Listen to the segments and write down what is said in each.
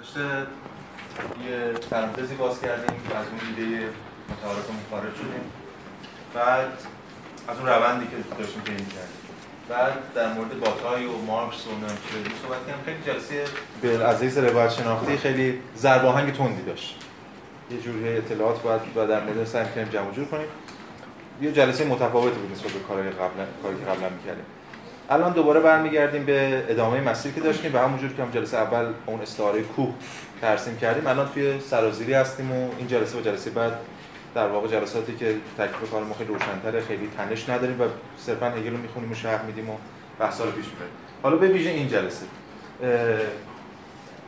داشته یه پرانتزی باز کردیم از اون ایده متعارفمون خارج شدیم. بعد از اون روندی که داشتیم پیدا کردیم. بعد در مورد باتای و مارکس و نمیشه صحبت کردیم. خیلی جلسه به عزیز روایت شناختی خیلی ضرب تندی داشت. یه جوری اطلاعات باید و در مورد سعی کنیم جمع جور کنیم. یه جلسه متفاوتی بود نسبت به کارهای قبلا کاری که قبلا می‌کردیم. الان دوباره برمیگردیم به ادامه مسیری که داشتیم و همونجور که هم جلسه اول اون استعاره کوه ترسیم کردیم الان توی سرازیری هستیم و این جلسه و جلسه بعد در واقع جلساتی که تکلیف کار ما خیلی روشن‌تره خیلی تنش نداریم و صرفا هگل رو می‌خونیم و شرح میدیم و بحثا رو پیش می‌بریم. حالا به ویژه این جلسه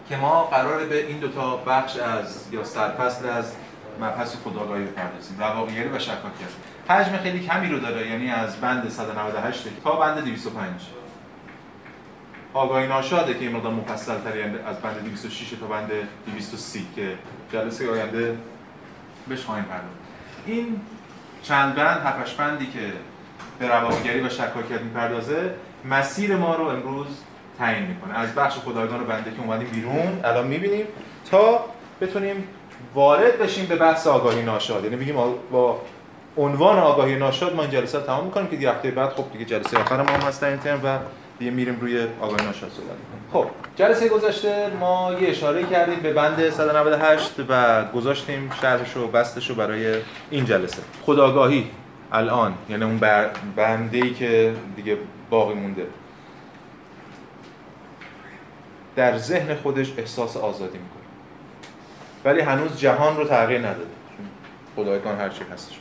که ما قراره به این دوتا بخش از یا سرفصل از مبحث خداگاهی بپردازیم رواقیگری و شکاکیت حجم خیلی کمی رو داره یعنی از بند 198 تا بند 205 آگاهی ناشاده که این مقدار مفصل تری یعنی از بند 206 تا بند 230 که جلسه آینده بهش خواهیم پرداخت. این چند بند هفتش بندی که به رواقیگری و شکاکیت می‌پردازه مسیر ما رو امروز تعیین می‌کنه. از بخش خدایگان و بنده که اومدیم بیرون الان می‌بینیم تا بتونیم وارد بشیم به بحث آگاهی ناشاد. یعنی بگیم با عنوان آگاهی ناشاد ما این جلسه رو تمام می‌کنیم که دیگه هفته بعد خب دیگه جلسه آخر ما هم هست این ترم و دیگه میریم روی آگاهی ناشاد صحبت می‌کنیم. خب جلسه گذشته ما یه اشاره کردیم به بند 198 و گذاشتیم شرحش و بستش رو برای این جلسه. خداگاهی الان یعنی اون بنده ای که دیگه باقی مونده. در ذهن خودش احساس آزادی می‌کنه. ولی هنوز جهان رو تغییر نداده. خدایگان هر چی هستش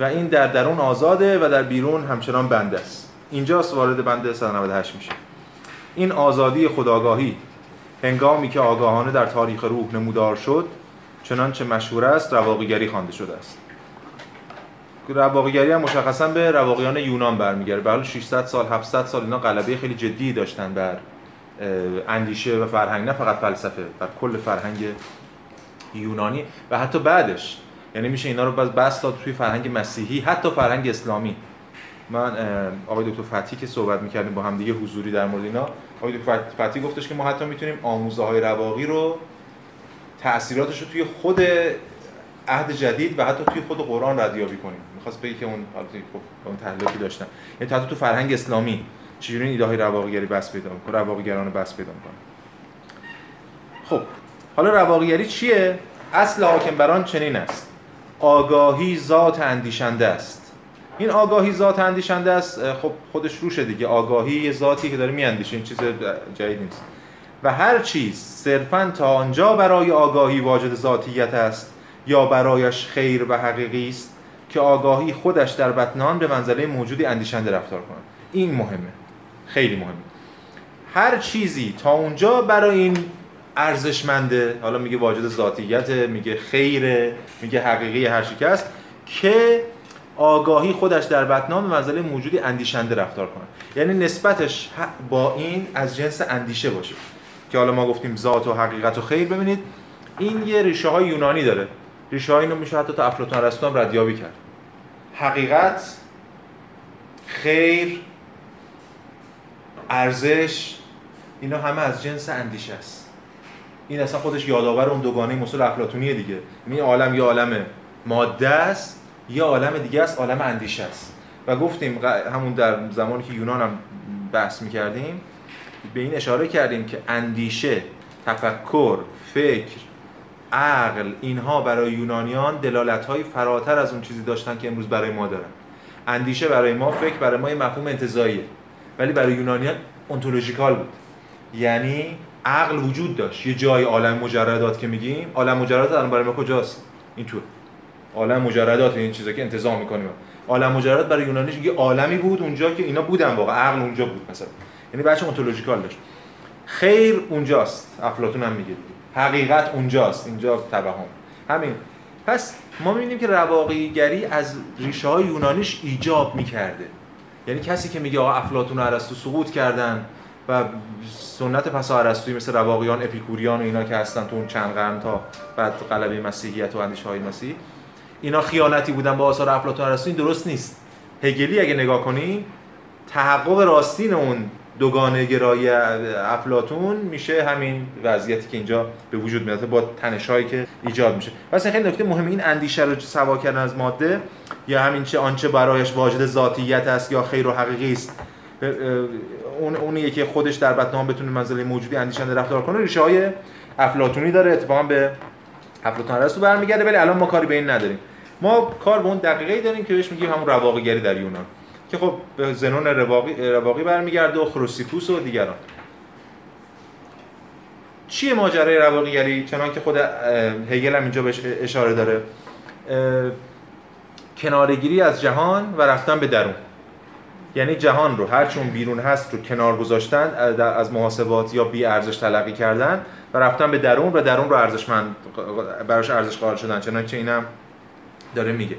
و این در درون آزاده و در بیرون همچنان بنده است. اینجاست وارد بنده 198 میشه. این آزادی خداگاهی هنگامی که آگاهانه در تاریخ روح نمودار شد چنانچه مشهور است رواقیگری خوانده شده است. رواقیگری هم مشخصا به رواقیان یونان برمیگرده. به 600 سال 700 سال اینا غلبه خیلی جدی داشتن بر اندیشه و فرهنگ نه فقط فلسفه بر کل فرهنگ یونانی. و حتی بعدش یعنی میشه اینا رو باز بس داد توی فرهنگ مسیحی حتی فرهنگ اسلامی. من آقای دکتر فتی که صحبت می‌کردیم با هم دیگه حضوری در مورد اینا آقای دکتر فتی گفتش که ما حتی می‌تونیم آموزه های رواقی رو تاثیراتش رو توی خود عهد جدید و حتی توی خود قرآن ردیابی کنیم. می‌خواست بگه که اون خب اون تحلیلی داشتن یعنی حتی تو فرهنگ اسلامی چجوری این ایده های رواقیگری بس پیدا می‌کنه رواقیگران بس پیدا می‌کنه خب حالا رواقیگری چیه؟ اصل حاکم بران چنین است. آگاهی ذات اندیشنده است. این آگاهی ذات اندیشنده است خب خودش روشه دیگه. آگاهی یه ذاتی که داره میاندیشه این چیز جدید نیست. و هر چیز صرفا تا آنجا برای آگاهی واجد ذاتیت است یا برایش خیر و حقیقی است که آگاهی خودش در بطنان به منزله موجودی اندیشنده رفتار کنه این مهمه. خیلی مهمه. هر چیزی تا اونجا برای این ارزشمنده. حالا میگه واجد ذاتیت میگه خیره میگه حقیقی هر است که آگاهی خودش در بطنام منزله موجودی اندیشنده رفتار کنه. یعنی نسبتش با این از جنس اندیشه باشه. که حالا ما گفتیم ذات و حقیقت و خیر. ببینید این یه ریشه های یونانی داره. ریشه های اینو میشه حتی تا افلاطون ارسطو هم ردیابی کرد. حقیقت خیر ارزش اینا همه از جنس اندیشه است. این اصلا خودش یادآور اون دوگانه مسل افلاطونیه دیگه. این عالم یه عالم ماده است یه عالم دیگه است عالم اندیشه است. و گفتیم همون در زمانی که یونان هم بحث می‌کردیم به این اشاره کردیم که اندیشه تفکر فکر عقل اینها برای یونانیان دلالت های فراتر از اون چیزی داشتن که امروز برای ما دارن. اندیشه برای ما فکر برای ما یه مفهوم انتزاعیه. ولی برای یونانیان انتولوژیکال بود. یعنی عقل وجود داشت. یه جای عالم مجردات که میگیم عالم مجردات الان برای ما کجاست؟ اینطور عالم مجردات این چیزا که انتظام می‌کنیم. عالم مجردات برای یونانیش یه عالمی بود اونجا که اینا بودن واقعا. عقل اونجا بود مثلا. یعنی بچه اونتولوژیکال داشت. خیر اونجاست. افلاطون هم میگه. حقیقت اونجاست. اینجا توهم. همین. پس ما می‌بینیم که رواقیگری از ریشه های یونانیش ایجاب می‌کرده. یعنی کسی که میگه آقا افلاطون و ارسطو سقوط کردن و سنت پس ارسطویی مثل رواقیان اپیکوریان و اینا که هستن تو اون چند قرن تا بعد غلبه مسیحیت و اندیشه های مسیح. اینا خیانتی بودن با آثار افلاطون ارسطو این درست نیست. هگلی اگه نگاه کنی تحقق راستین اون دوگانه گرایی افلاتون میشه همین وضعیتی که اینجا به وجود میاد با تنشهایی که ایجاد میشه. پس خیلی نکته مهم این اندیشه رو سوا کردن از ماده یا همین چه آنچه برایش واجد ذاتیت است یا خیر و حقیقی است. اون اونیه که خودش در بطنام بتونه منزله موجودی اندیشنده رفتار کنه ریشه های افلاطونی داره اتفاقا به افلاطون ارسطو برمیگرده ولی الان ما کاری به این نداریم. ما کار به اون دقیقه داریم که بهش میگیم همون رواقیگری در یونان که خب به زنون رواقی, رواقی برمیگرده و خروسیپوس و دیگران. چیه ماجرای رواقیگری؟ چنان که خود هگل هم اینجا بهش اشاره داره. کنارگیری از جهان و رفتن به درون. یعنی جهان رو هر چون بیرون هست رو کنار گذاشتن از محاسبات یا بی ارزش تلقی کردن و رفتن به درون و درون رو ارزشمند براش ارزش قائل شدن. چنانچه اینم داره میگه.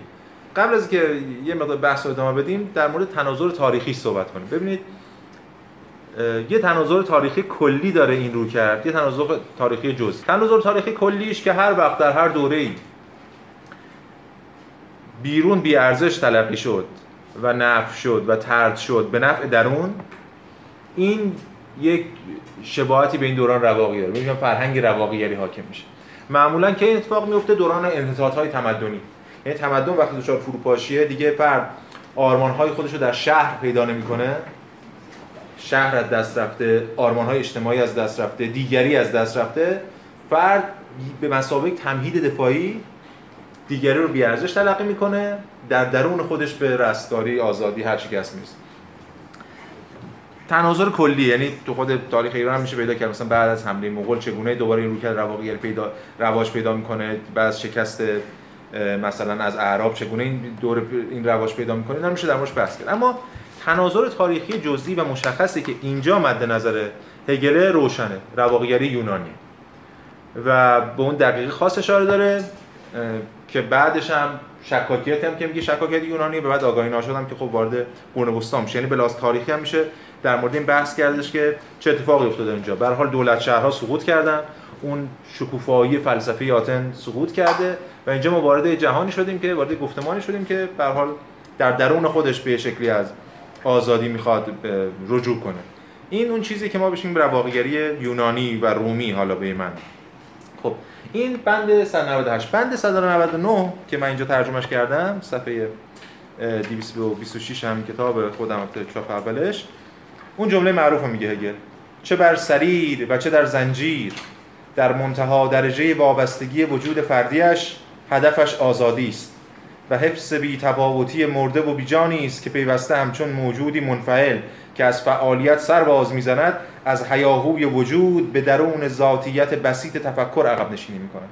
قبل از که یه مقدار بحث رو ادامه بدیم در مورد تناظر تاریخی صحبت کنیم. ببینید یه تناظر تاریخی کلی داره این رو کرد. یه تناظر تاریخی جزئی. تناظر تاریخی کلیش که هر وقت در هر دوره‌ای بیرون بی ارزش تلقی شد و نفع شد و ترد شد. به نفع درون این یک شباهتی به این دوران رواقی داره. میگم فرهنگ رواقیگری حاکم میشه. معمولا که این اتفاق میفته دوران های تمدنی. یعنی تمدن وقتی دچار فروپاشیه دیگه فرد های خودش رو در شهر پیدا نمی‌کنه. شهر از دست رفته های اجتماعی از دست رفته دیگری از دست رفته. فرد به مسابقه تمهید دفاعی دیگری رو بیارزش تلقی می‌کنه. در درون خودش به رستگاری آزادی هر چی هست می‌رسه. تناظر کلی یعنی تو خود تاریخ ایران هم میشه پیدا کرد. مثلا بعد از حمله مغول چگونه دوباره این روکرد رواقی پیدا رواج پیدا می‌کنه؟ بعد از شکست مثلا از اعراب چگونه این دور این رواج پیدا می‌کنه؟ اینا میشه در موردش بحث کرد. اما تناظر تاریخی جزئی و مشخصی که اینجا مد نظر هگل روشنه رواقیگری یونانی و به اون دقیقی خاص اشاره داره که بعدش هم شکاکیت هم که میگه شکاکیت یونانی به بعد آگاهی ناشدم که خب وارد قرون وسطا میشه. یعنی بلاس تاریخی هم میشه. در مورد این بحث کردش که چه اتفاقی افتاده اینجا. به حال دولت شهرها سقوط کردن. اون شکوفایی فلسفه آتن سقوط کرده. و اینجا ما وارد جهانی شدیم که وارد گفتمانی شدیم که به حال در درون خودش به شکلی از آزادی می‌خواد رجوع کنه. این اون چیزی که ما بشیم رواقیگری یونانی و رومی حالا به من. خب این بند 198 بند 199 که من اینجا ترجمهش کردم صفحه 226 هم کتاب خودم چاپ اولش اون جمله معروف میگه هگل. چه بر سریر و چه در زنجیر در منتها درجه وابستگی وجود فردیش هدفش آزادی است و حفظ بی تفاوتی مرده و بیجانی است که پیوسته همچون موجودی منفعل که از فعالیت سر باز می‌زند از حیاهوی وجود به درون ذاتیت بسیط تفکر عقب نشینی می‌کند.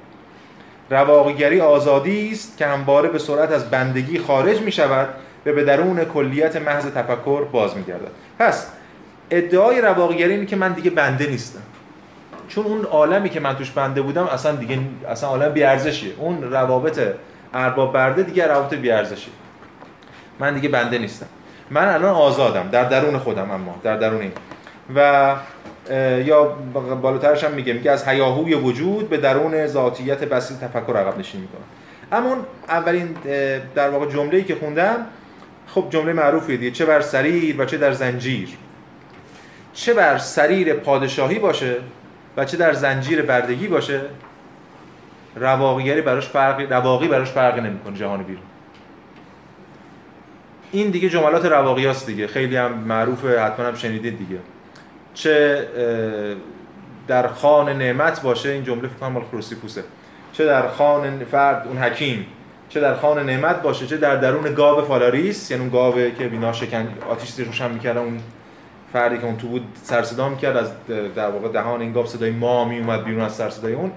رواقیگری آزادی است که همواره به سرعت از بندگی خارج می شود و به درون کلیت محض تفکر باز می گردد پس ادعای رواقیگری اینه که من دیگه بنده نیستم. چون اون عالمی که من توش بنده بودم اصلا دیگه اصلا عالم بیارزشیه. اون روابط ارباب برده دیگه روابط بیارزشی من دیگه بنده نیستم. من الان آزادم در درون خودم اما در درون این. و یا بالاترش هم میگه میگه از حیاهوی وجود به درون ذاتیت بسیط تفکر عقب نشین می‌کنم. اما اولین در واقع جمله‌ای که خوندم خب جمله معروفیه دیگه چه بر سریر و چه در زنجیر. چه بر سریر پادشاهی باشه و چه در زنجیر بردگی باشه رواقیگری براش فرقی رواقی براش فرقی نمی‌کنه جهان بیرون. این دیگه جملات رواقیاست دیگه. خیلی هم معروفه حتما هم شنیدید دیگه. چه در خان نعمت باشه این جمله فکر کنم مال پوسه چه در خان فرد اون حکیم. چه در خان نعمت باشه چه در درون گاو فالاریس یعنی اون گاوه که بینا شکن آتیش زیرش هم می‌کرد اون فردی که اون تو بود سر صدا می‌کرد از در واقع دهان این گاو صدای ما می اومد بیرون از سر صدای اون.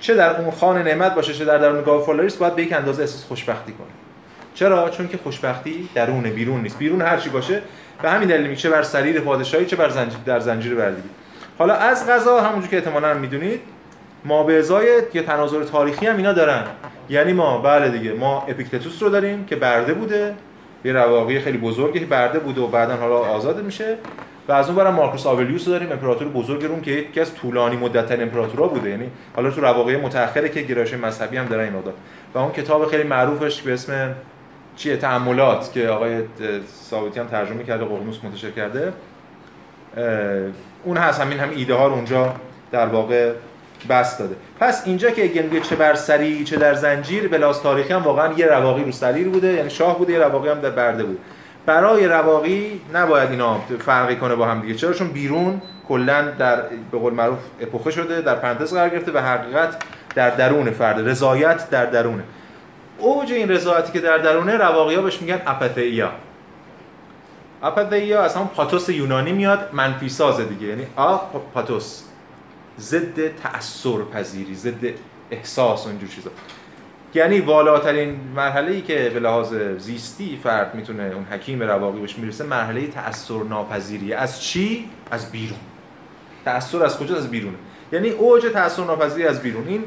چه در اون خان نعمت باشه چه در درون گاو فالاریس باید به یک اندازه احساس خوشبختی کنه. چرا؟ چون که خوشبختی درون بیرون نیست. بیرون هر چی باشه به همین دلیل میشه بر سریر پادشاهی چه بر زنجیر در زنجیر بردگی. حالا از غذا همونجور که احتمالاً می‌دونید ما به ازای یه تناظر تاریخی هم اینا دارن. یعنی ما بله دیگه ما اپیکتتوس رو داریم که برده بوده. یه رواقی خیلی بزرگی برده بوده و بعدا حالا آزاد میشه. و از اون برم مارکوس آولیوس رو داریم امپراتور بزرگ روم که یکی از طولانی مدت امپراتورا بوده. یعنی حالا تو رواقی متأخره که گرایش مذهبی هم داره این و اون کتاب خیلی معروفش به اسم چیه؟ تعاملات که آقای ثابتی هم ترجمه کرده قرنوس منتشر کرده. اون هست همین هم ایده ها رو اونجا در واقع بس داده. پس اینجا که اگه میگه چه بر سری چه در زنجیر بلاس تاریخی هم واقعا یه رواقی رو سریر بوده یعنی شاه بوده یه رواقی هم در برده بود برای رواقی نباید اینا فرقی کنه با هم دیگه. چرا؟ چون بیرون کلا در به قول معروف اپوخه شده در پرانتز قرار گرفته و حقیقت در درون فرد. رضایت در درونه. اوج این رضایتی که در درونه رواقی ها بهش میگن اپاتیا اپاتیا از هم پاتوس یونانی میاد منفی سازه دیگه. یعنی آ پاتوس. ضد تأثیر پذیری ضد احساس و اینجور چیزا. یعنی والاترین مرحله ای که به لحاظ زیستی فرد می‌تونه اون حکیم رواقی بهش می‌رسه مرحله تأثیر ناپذیری از چی؟ از بیرون. تأثیر از کجا؟ از بیرونه. یعنی اوج تأثیر ناپذیری از بیرون. این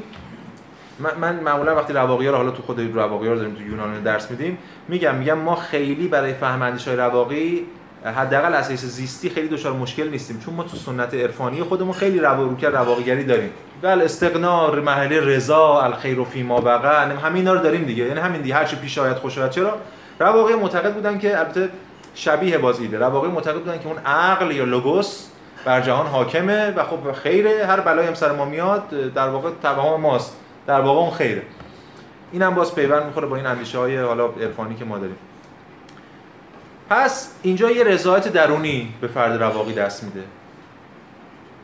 من معمولا وقتی رواقی رو حالا تو خود رواقی رو داریم تو یونان درس میدیم میگم میگم ما خیلی برای فهم اندیشه رواقی حداقل اساس زیستی خیلی دچار مشکل نیستیم چون ما تو سنت عرفانی خودمون خیلی رواقی رواقیگری داریم. بل استقنا محله رضا الخیر و فیما بقى همین رو داریم دیگه. یعنی همین دیگه هر چی پیش آید خوش آید. چرا؟ رواقی معتقد بودن که البته شبیه باز ایده. رواقی معتقد بودن که اون عقل یا لوگوس بر جهان حاکمه و خب خیره هر بلایی هم سر ما میاد در واقع توهم ماست. در واقع اون خیره. اینم باز پیوند می‌خوره با این اندیشه های حالا عرفانی که ما داریم. پس اینجا یه رضایت درونی به فرد رواقی دست میده.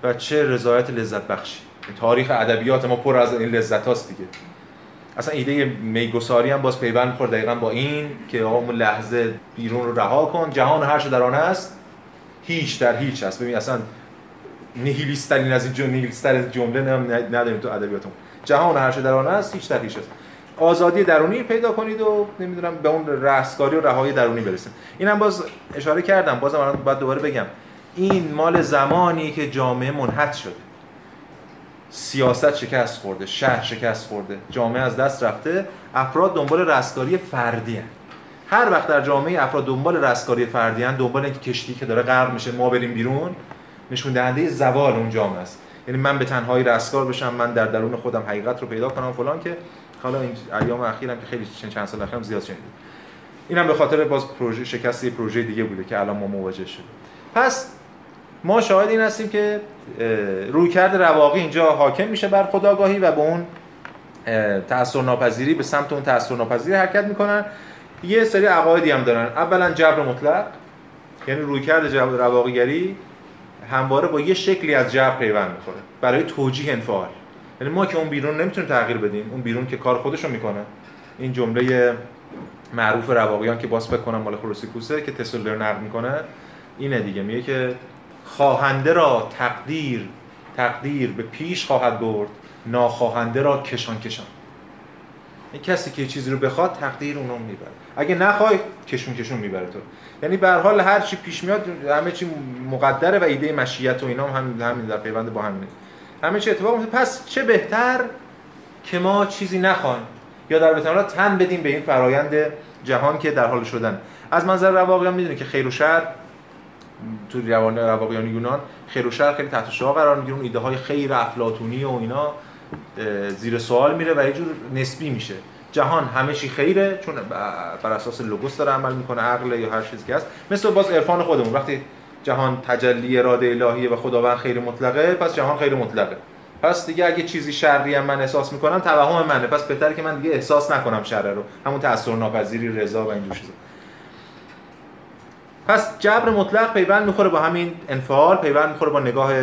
و چه رضایت لذت بخشی. تاریخ ادبیات ما پر از این لذت هاست دیگه. اصلا ایده میگساری هم باز پیوند می‌خوره دقیقا با این که آقا لحظه بیرون رو رها کن. جهان هر در آن است هیچ در هیچ هست. ببین اصلا نیهیلیسترین از این جمله نداریم تو ادبیاتمون. جهان هر در آن است هیچ در هیچ آزادی درونی پیدا کنید و نمی‌دونم به اون رستگاری و رهایی درونی برسید. اینم باز اشاره کردم بازم الان باید دوباره بگم. این مال زمانی که جامعه منحط شده. سیاست شکست خورده شهر شکست خورده جامعه از دست رفته افراد دنبال رستگاری فردی هن. هر وقت در جامعه افراد دنبال رستگاری فردی هن دنبال اینکه کشتی که داره غرق میشه ما بریم بیرون نشون دهنده زوال اون جامعه است. یعنی من به تنهایی رستگار بشم من در درون خودم حقیقت رو پیدا کنم فلان که حالا این ایام اخیرم که خیلی چند سال اخیرم زیاد شنیدیم اینم به خاطر باز پروژه شکست پروژه دیگه بوده که الان ما مواجه شده پس ما شاهد این هستیم که رویکرد رواقی اینجا حاکم میشه بر خداگاهی و به اون تأثیر ناپذیری به سمت اون تأثیر ناپذیری حرکت می‌کنن. یه سری عقایدی هم دارن. اولا جبر مطلق یعنی رویکرد جبر رواقیگری همواره با یه شکلی از جبر پیوند می‌خوره. برای توجیه انفعال. یعنی ما که اون بیرون نمی‌تونیم تغییر بدیم. اون بیرون که کار خودشو می‌کنه. این جمله معروف رواقیان که باز فکر کنم مال خروسیکوسه که تسلر نقل می‌کنه اینه دیگه. میگه که خواهنده را تقدیر تقدیر به پیش خواهد برد ناخواهنده را کشان کشان این کسی که چیزی رو بخواد تقدیر اونو می‌بره. اگه نخوای کشون کشون می‌بره تو. یعنی به حال هر چی پیش میاد همه چی مقدره و ایده مشیت و اینا هم همین در پیوند با همینه همه چی اتفاق میفته. پس چه بهتر که ما چیزی نخوایم؟ یا در بهتر تن بدیم به این فرایند جهان که در حال شدن. از منظر رواقیان می‌دونید که خیر و شر تو روان رواقیان یونان خیر و شر خیلی تحت شعار قرار می‌گیره. اون ایده های خیر افلاطونی و اینا زیر سوال میره و یه جور نسبی میشه. جهان همه چی خیره چون بر اساس لوگوس داره عمل می‌کنه عقل یا هر چیزی که هست. مثل باز عرفان خودمون. وقتی جهان تجلی اراده الهیه و خداوند خیر مطلقه پس جهان خیر مطلقه. پس دیگه اگه چیزی شری هم من احساس می‌کنم توهم منه. پس بهتره که من دیگه احساس نکنم شر رو. همون تاثیر ناپذیری رضا و اینجور چیزا. پس جبر مطلق پیوند می‌خوره با همین انفعال پیوند می‌خوره با نگاه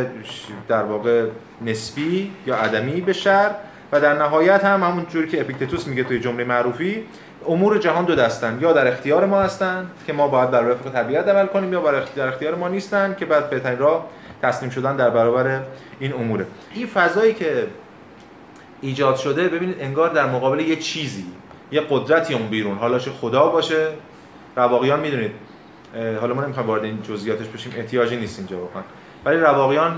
در واقع نسبی یا عدمی به شر. و در نهایت هم همون جوری که اپیکتتوس میگه توی جمله معروفی امور جهان دو دستن. یا در اختیار ما هستن که ما باید در وفق طبیعت عمل کنیم یا در اختیار ما نیستن که بعد بهترین راه تسلیم شدن در برابر این اموره. این فضایی که ایجاد شده ببینید انگار در مقابل یه چیزی یه قدرتی اون بیرون. حالا چه خدا باشه رواقیان می‌دونید. حالا ما نمی‌خوایم وارد این جزئیاتش بشیم. احتیاجی نیست اینجا واقعا. ولی رواقیان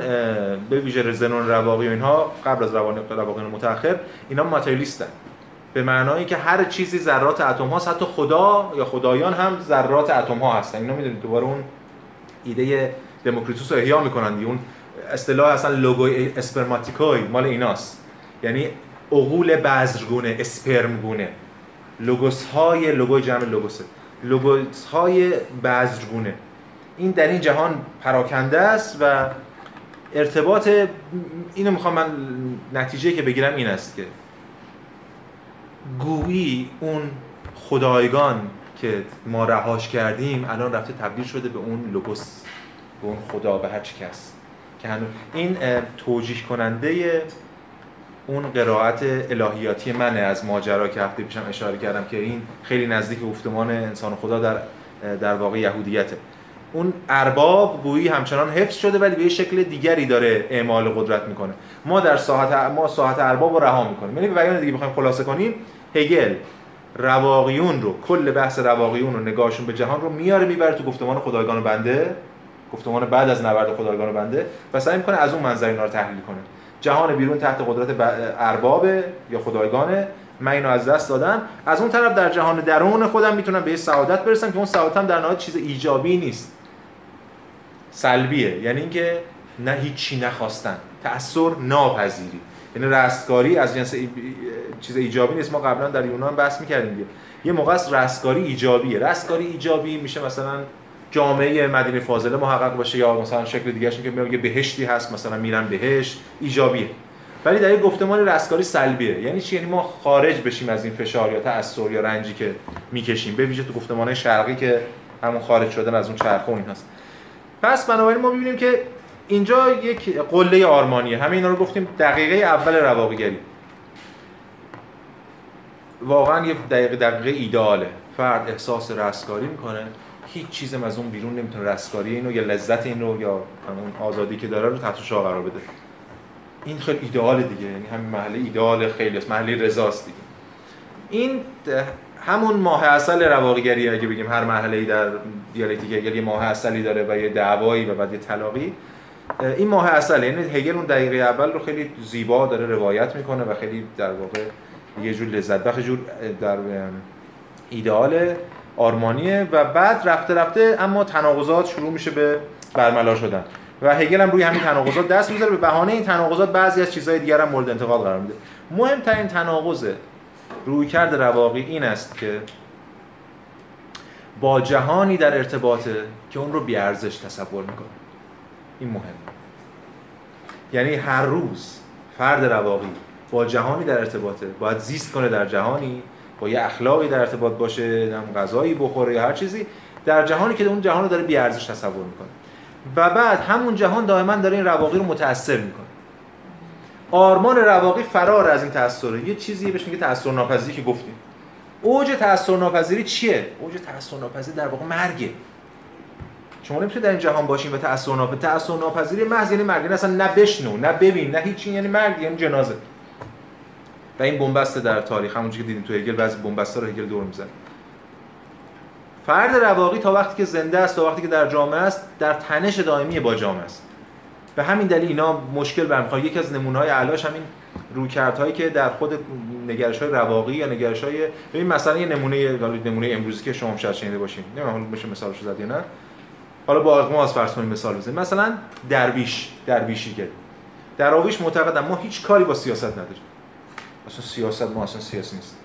به ویژه زنون رواقی و اینها قبل از رواقیان متأخر اینا ماتریالیستن. به معنایی که هر چیزی ذرات اتم هاست حتی خدا یا خدایان هم ذرات اتم ها هستن. اینا می‌دونید دوباره اون ایده دموکریتوس رو احیا می‌کنن اون اصطلاح اصلا لوگو اسپرماتیکوی مال ایناست. یعنی عقول بذرگونه اسپرمگونه. لوگوس های لوگو جمع لوگوسه. لوگوس های بذرگونه. این در این جهان پراکنده است و ارتباط اینو می‌خوام من نتیجه که بگیرم این است که گویی اون خدایگان که ما رهاش کردیم الان رفته تبدیل شده به اون لوگوس به اون خدا به هر کس که این توجیه کننده اون قرائت الهیاتی منه. از ماجرا که هفته پیشم اشاره کردم که این خیلی نزدیک گفتمان انسان خدا در در واقع یهودیته. اون ارباب گویی همچنان حفظ شده ولی به یه شکل دیگری داره اعمال قدرت می‌کنه. ما در ساحت ما ساحت ارباب رو رها می‌کنیم. یعنی به بیان دیگه بخوایم خلاصه کنیم هگل رواقیون رو کل بحث رواقیون رو نگاهشون به جهان رو میاره می‌بره تو گفتمان خدایگان بنده. گفتمان بعد از نبرد خدایگان بنده. و سعی می‌کنه از اون منظر اینا رو تحلیل کنه. جهان بیرون تحت قدرت ارباب یا خدایگانه. من اینو از دست دادم. از اون طرف در جهان درون خودم می‌تونم به سعادت برسم که اون سعادت هم در نهایت چیز ایجابی نیست. سلبیه. یعنی اینکه نه هیچی نخواستن. تأثیر ناپذیری. یعنی رستگاری از جنس چیز ایجابی نیست. ما قبلا در یونان بحث می‌کردیم یه موقع است رستگاری ایجابیه. رستگاری ایجابی میشه مثلا جامعه مدینه فاضله محقق باشه یا مثلا شکل دیگه که میگه بهشتی هست مثلا میرن بهشت. ایجابیه. ولی در یک گفتمان رستگاری سلبیه. یعنی چی؟ یعنی ما خارج بشیم از این فشار یا تأثیر یا رنجی که می‌کشیم. به ویژه تو گفتمان شرقی که همون خارج شدن از اون چرخ و این هست پس بنابراین ما می‌بینیم که اینجا یک قله آرمانیه. همه اینا رو گفتیم دقیقه اول رواقیگری. واقعا یه دقیقه دقیقه ایداله. فرد احساس رستگاری می‌کنه. هیچ چیز از اون بیرون نمی‌تونه رستگاری اینو یا لذت این رو یا همون آزادی که داره رو تحت شاه قرار بده. این خیلی ایدئال دیگه. یعنی همین محله ایدئال خیلی است. محله رضاست دیگه. این همون ماه اصل رواقیگری اگه بگیم هر مرحله ای در دیالکتیک هگل یه ماه اصلی داره و یه دعوایی و بعد یه طلاقی این ماه اصل یعنی هگل اون دقیقه اول رو خیلی زیبا داره روایت می‌کنه و خیلی در واقع یه جور لذت بخش جور در ایدئال آرمانیه و بعد رفته رفته اما تناقضات شروع میشه به برملا شدن. و هگل هم روی همین تناقضات دست می‌ذاره. به بهانه این تناقضات بعضی از چیزهای دیگر هم مورد انتقاد قرار میده. مهمترین تناقض رویکرد رواقی این است که با جهانی در ارتباطه که اون رو بیارزش تصور می‌کنه. این مهم. یعنی هر روز فرد رواقی با جهانی در ارتباطه باید زیست کنه در جهانی با یه اخلاقی در ارتباط باشه هم غذایی بخوره یا هر چیزی در جهانی که اون جهان رو داره بیارزش تصور می‌کنه. و بعد همون جهان دائما داره این رواقی رو متاثر می‌کنه. آرمان رواقی فرار از این تاثره یه چیزی بهش میگه تاثیر ناپذیری که گفتیم. اوج تاثیر ناپذیری چیه؟ اوج تاثیر ناپذیری در واقع مرگه. شما نمی‌تونید در این جهان باشین و تاثیر ناپذیری تاثیر ناپذیری محض یعنی مرگ. یعنی اصلا نه بشنو نه ببین نه هیچ یعنی مرگ یعنی جنازه. و این بنبست در تاریخ. همونجوری که دیدیم تو هگل بعضی بنبستا رو هگل دور می‌زنه. فرد رواقی تا وقتی که زنده است تا وقتی که در جامعه است در تنش دائمی با جامعه است. به همین دلیل اینا مشکل برمیخواد یکی از نمونه‌های علاش همین رویکردهایی که در خود نگرش های رواقی یا نگرش های ببین مثلا یه نمونه نمونه امروزی که شما شاید شنیده باشین. نمی‌دونم بشه مثالش زد یا نه. حالا با اقماس فرض کنیم مثال بزنیم. مثلا درویش درویشی که دراویش معتقدم ما هیچ کاری با سیاست نداریم. اصلا سیاست ما اصلا سیاسی نیست.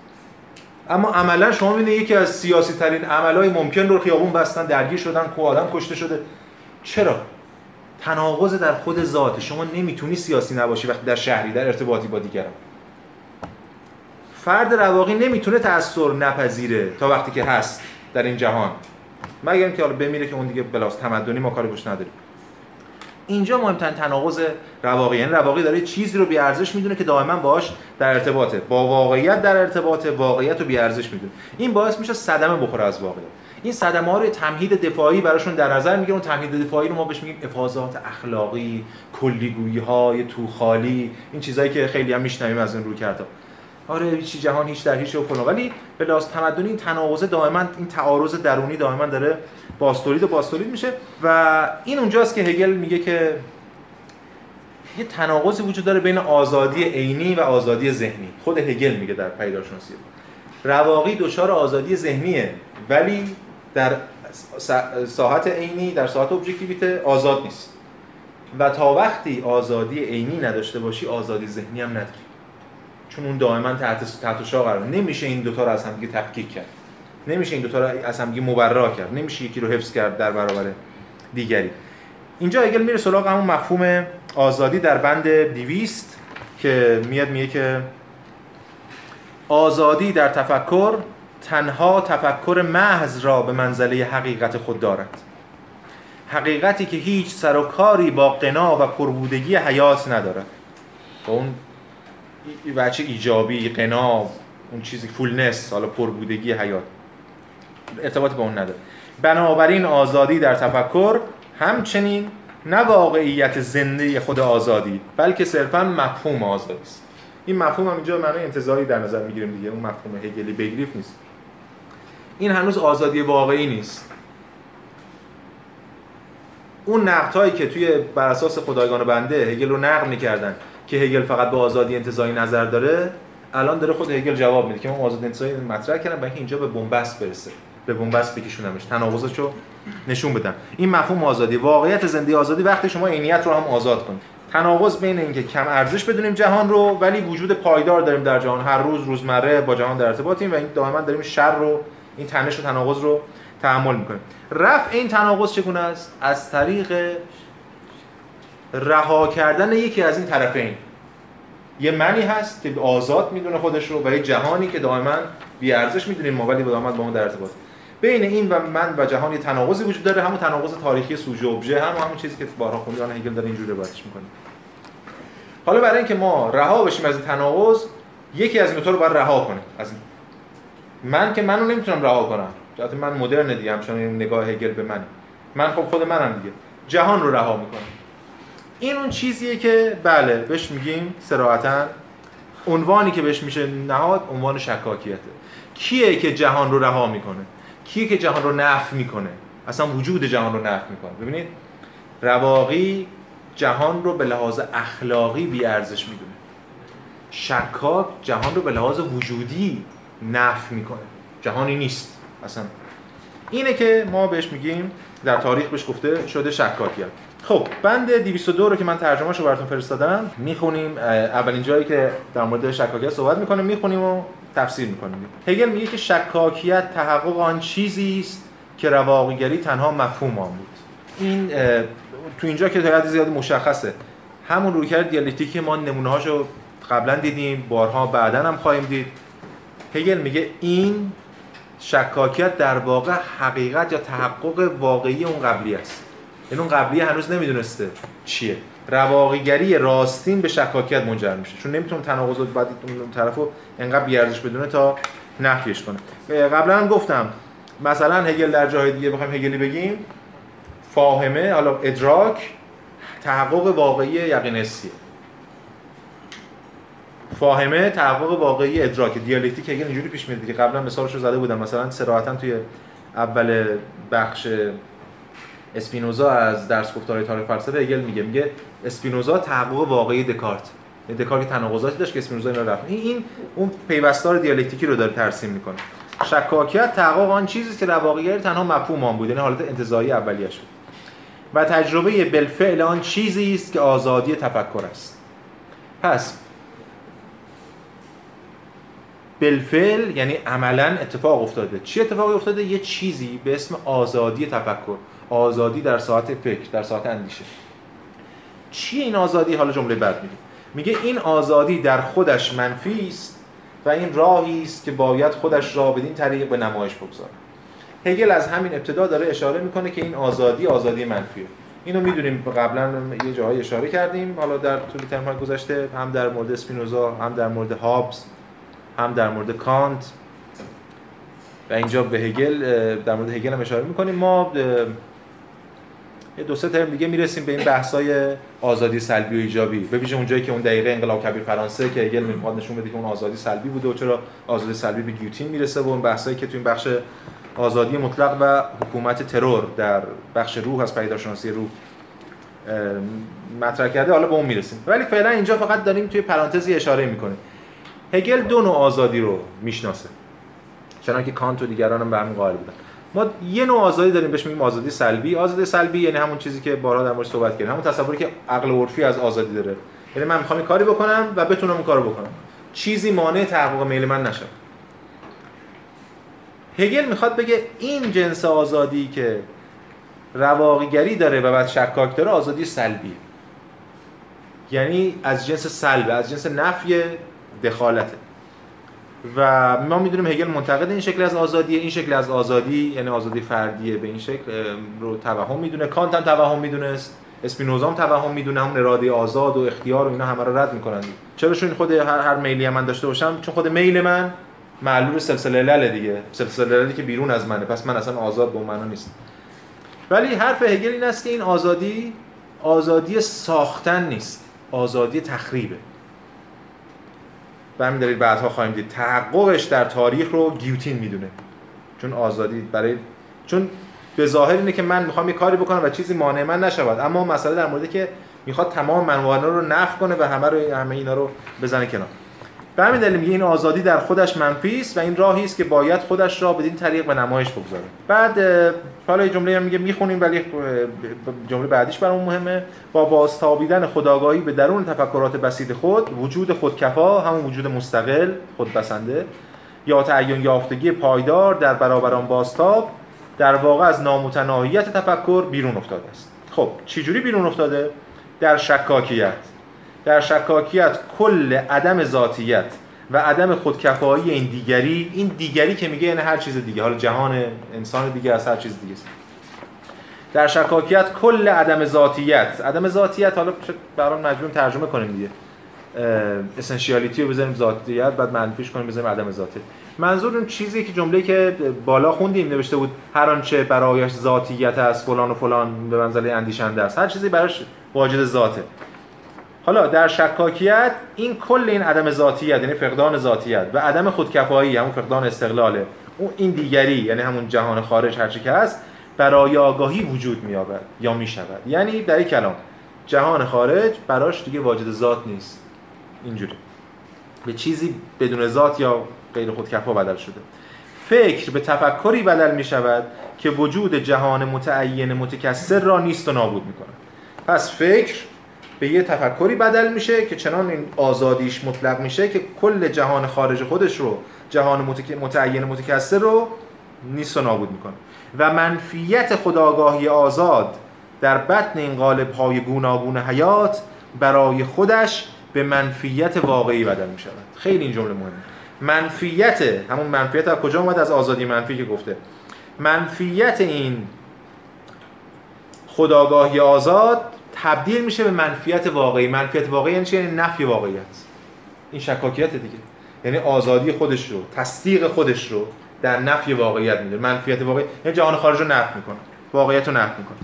اما عملا شما می‌بینید یکی از سیاسی ترین عملهای ممکن رو خیابون بستن درگیر شدن کو آدم کشته شده. چرا؟ تناقض در خود ذات. شما نمی‌تونی سیاسی نباشی وقتی در شهری در ارتباطی با دیگران. فرد رواقی نمی‌تونه تأثیر نپذیره تا وقتی که هست در این جهان. مگر اینکه حالا بمیره که اون دیگه بلاس تمدنی ما کاری باش نداریم. اینجا مهمترین تناقض رواقی. یعنی رواقی داره چیزی رو بی ارزش می‌دونه که دائما باش در ارتباطه. با واقعیت در ارتباطه واقعیت رو بی ارزش می‌دونه. این باعث میشه صدمه بخوره از واقعیت. این صدمه ها رو تمهید دفاعی براشون در نظر می‌گیره. اون تمهید دفاعی رو ما بهش میگیم افاضات اخلاقی کلیگویی های تو خالی این چیزایی که خیلی هم میشنویم از این رو کرده آره چی جهان هیچ در هیچ و ولی به لحاظ تمدنی این تناقض دائما این تعارض درونی دائما داره باستولید و باستولید میشه. و این اونجاست که هگل میگه که یه تناقضی وجود داره بین آزادی عینی و آزادی ذهنی. خود هگل میگه در پیدارشناسی رواقی دچار آزادی ذهنیه ولی در ساحت عینی در ساحت ابجکتیویته آزاد نیست. و تا وقتی آزادی عینی نداشته باشی آزادی ذهنی هم نداری. چون اون دائما تحت تحت شاه قرار نمیشه این دوتا رو از هم دیگه تفکیک کرد. نمیشه این دوتا رو از هم دیگه مبرا کرد. نمیشه یکی رو حفظ کرد در برابر دیگری. اینجا هگل میره سراغ همون مفهوم آزادی در بند 200 که میاد میگه که آزادی در تفکر تنها تفکر محض را به منزله حقیقت خود دارد. حقیقتی که هیچ سر و کاری با قنا و پربودگی حیات ندارد. با اون بچه ایجابی قنا اون چیزی فولنس حالا پربودگی حیات. ارتباط با اون نداره. بنابراین آزادی در تفکر همچنین نه واقعیت زنده خود آزادی بلکه صرفا مفهوم آزادی است. این مفهوم هم اینجا معنی انتظاری در نظر می‌گیریم دیگه. اون مفهوم هگلی بگریف نیست. این هنوز آزادی واقعی نیست. اون هایی که توی بر اساس خدایگان بنده هگل رو نقد می‌کردن که هگل فقط به آزادی انتزاعی نظر داره الان داره خود هگل جواب میده که من آزادی انتزاعی مطرح کردم برای اینجا به بنبست برسه به بنبست بکشونمش تناقضش رو نشون بدم این مفهوم آزادی. واقعیت زنده آزادی وقتی شما عینیت رو هم آزاد کنید تناقض بین اینکه کم ارزش بدونیم جهان رو ولی وجود پایدار داریم در جهان. هر روز روزمره با جهان در ارتباطیم و این دائما داریم شر رو این تنش و تناقض رو تحمل می‌کنیم رفع این تناقض چگونه است؟ از طریق رها کردن یکی از این طرفین. یه منی هست که آزاد می‌دونه خودش رو و یه جهانی که دائما بی ارزش می‌دونیم ما ولی دائما با اون در ارتباط. بین این و من و جهان یه تناقضی وجود داره همون تناقض تاریخی سوژه ابژه هم همون چیزی که بارها خوندن هگل داره اینجوری روایتش می‌کنه. حالا برای اینکه ما رها بشیم از این تناقض یکی از این رو باید رها کنیم. از این من که منو نمی‌تونم رها کنم. البته من مدرن دیگه همچنان نگاه هگل به من من خب خود منم دیگه. جهان رو رها می‌کنم. این اون چیزیه که بله بهش میگیم صراحتا عنوانی که بهش میشه نهاد عنوان شکاکیته. کیه که جهان رو رها می‌کنه؟ کیه که جهان رو نفی می‌کنه؟ اصلا وجود جهان رو نفی می‌کنه. ببینید؟ رواقی جهان رو به لحاظ اخلاقی بی ارزش می‌دونه. شکاک جهان رو به لحاظ وجودی نفی می‌کنه. جهانی نیست. اصلا. اینه که ما بهش میگیم در تاریخ بهش گفته شده شکاکیت خب بند 202 رو که من ترجمهش رو براتون فرستادم می‌خونیم اولین جایی که در مورد شکاکیت صحبت می‌کنیم می‌خونیم و تفسیر می‌کنیم. هگل میگه که شکاکیت تحقق آن چیزی است که رواقیگری تنها مفهوم آن بود. این تو اینجا که تا زیاد مشخصه. همون رویکرد دیالکتیکی ما نمونه هاشو قبلا دیدیم بارها بعدا هم خواهیم دید. هگل میگه این شکاکیت در واقع حقیقت یا تحقق واقعی اون قبلی است. این اون قبلی هنوز نمی‌دونسته چیه. رواقیگری راستین به شکاکیت منجر میشه. چون نمی‌تونه تناقضات بعد اون طرفو انقدر بیارزش بدونه تا نفیش کنه. قبلا هم گفتم مثلا هگل در جای دیگه بخوایم هگلی بگیم. فاهمه حالا ادراک تحقق واقعی یقینسیه فاهمه تحقق واقعی ادراک دیالکتیک هگل اینجوری پیش میاد که قبلا مثالش رو زده بودم. مثلا صراحتا توی اول بخش اسپینوزا از درس گفتار تاریخ فلسفه هگل میگه. میگه اسپینوزا تحقق واقعی دکارت. یعنی دکارت تناقضاتی داشت که اسپینوزا اینا رفت. این اون پیوستار دیالکتیکی رو داره ترسیم می‌کنه. شکاکیت تحقق آن چیزی که در واقعیت تنها مفهوم آن بود. یعنی حالت انتزاعی اولیش بود. و تجربه بالفعل آن چیزی است که آزادی تفکر است. پس بالفعل یعنی عملا اتفاق افتاده. چی اتفاقی افتاده؟ یه چیزی به اسم آزادی تفکر. آزادی در ساعت فکر در ساعت اندیشه. چیه این آزادی؟ حالا جمله بعد میگه میگه این آزادی در خودش منفی است و این راهی است که باید خودش را بدین طریق به نمایش بگذاره. هگل از همین ابتدا داره اشاره می‌کنه که این آزادی آزادی منفیه. اینو می‌دونیم قبلا یه جاهای اشاره کردیم. حالا در طول ترم گذشته هم در مورد اسپینوزا هم در مورد هابز هم در مورد کانت و اینجا به هگل در مورد هگل هم اشاره می‌کنیم. ما یه دو سه ترم دیگه می‌رسیم به این بحثای آزادی سلبی و ایجابی. به ویژه اونجایی که اون دقیقه انقلاب کبیر فرانسه که هگل می‌خواد نشون بده که اون آزادی سلبی بوده و چرا آزادی سلبی به گیوتین می‌رسه و اون بحثایی که تو این بخش آزادی مطلق و حکومت ترور در بخش روح از پیداشناسی روح مطرح کرده حالا به اون می‌رسیم. ولی فعلا اینجا فقط داریم توی پرانتزی اشاره می‌کنیم. هگل دو نوع آزادی رو می‌شناسه. چنانکه کانت و دیگران هم به همین قائل بودن. ما یه نوع آزادی داریم بهش میگیم آزادی سلبی. آزادی سلبی یعنی همون چیزی که بارها در موردش صحبت کردیم. همون تصوری که عقل عرفی از آزادی داره. یعنی من می‌خوام کاری بکنم و بتونم اون کارو بکنم. چیزی مانع تحقق میل من نشه. هگل می‌خواد بگه این جنس آزادی که رواقیگری داره و بعد شکاک داره آزادی سلبیه. یعنی از جنس سلبه از جنس نفی دخالته. و ما می‌دونیم هگل منتقد این شکل از آزادی این شکل از آزادی یعنی آزادی فردیه به این شکل رو توهم می‌دونه. کانت هم توهم می‌دونست اسپینوزا هم توهم می‌دونه همون اراده آزاد و اختیار و اینا همه رو رد می‌کنن. چرا چون خود هر هر میلی من داشته باشم؟ چون خود میل من معلول سلسله لل دیگه. سلسله للی که بیرون از منه. پس من اصلا آزاد به معنا نیست ولی حرف هگل این است که این آزادی آزادی ساختن نیست. آزادی تخریبه. و همین دلیل بعدها خواهیم دید. تحققش در تاریخ رو گیوتین می‌دونه. چون آزادی برای چون به ظاهر اینه که من می‌خوام یه کاری بکنم و چیزی مانع من نشود. اما مسئله در موردی که می‌خواد تمام منوانه رو نفع کنه و همه رو همه اینا رو بزنه کنار. به همین دلیل میگه این آزادی در خودش منفی است و این راهی است که باید خودش را بدین طریق به نمایش بگذاره. بعد حالا جمله هم میگه می‌خونیم ولی جمله بعدیش برامون مهمه. با بازتابیدن خداگاهی به درون تفکرات بسیط خود وجود خودکفا همون وجود مستقل خودبسنده یا تعین یافتگی پایدار در برابر آن بازتاب در واقع از نامتناهیت تفکر بیرون افتاده است. خب چجوری بیرون افتاده؟ در شکاکیت. در شکاکیت کل عدم ذاتیت و عدم خودکفایی این دیگری این دیگری که میگه یعنی هر چیز دیگه حالا جهان انسان دیگه از هر چیز دیگه در شکاکیت کل عدم ذاتیت عدم ذاتیت حالا برام مجبور ترجمه کنیم دیگه. اسنشیالیتی رو بزنیم ذاتیت بعد منفیش کنیم بزنیم عدم ذاتیت منظور اون چیزی که جمله که بالا خوندیم نوشته بود هر آنچه برایش ذاتیت است فلان و فلان به منزله اندیشنده است. هر چیزی براش واجد ذاته. حالا در شکاکیت این کل این عدم ذاتیت یعنی فقدان ذاتیت و عدم خودکفایی همون فقدان استقلاله اون این دیگری یعنی همون جهان خارج هرچی که هست برای آگاهی وجود می‌یابد یا می‌شود. یعنی در این کلام جهان خارج براش دیگه واجد ذات نیست. اینجوری. به چیزی بدون ذات یا غیر خودکفا بدل شده. فکر به تفکری بدل می شود که وجود جهان متعین متکثر را نیست و نابود می کند پس فکر به یه تفکری بدل میشه که چنان این آزادیش مطلق میشه که کل جهان خارج خودش رو جهان متعین متکثر رو نیست و نابود می‌کنه. و منفیت خداگاهی آزاد در بطن این قالب های گوناگون حیات برای خودش به منفیت واقعی بدل می خیلی این جمله مهمه. منفیت همون منفیت از کجا اومد؟ از آزادی منفی که گفته. منفیت این خداگاهی آزاد تبدیل میشه به منفیت واقعی. منفیت واقعی یعنی چی یعنی نفی واقعیت. این شکاکیت دیگه. یعنی آزادی خودش رو تصدیق خودش رو در نفی واقعیت میده. منفیت واقعی یعنی جهان خارج رو نفی می‌کنه. واقعیت رو نفی می‌کنه.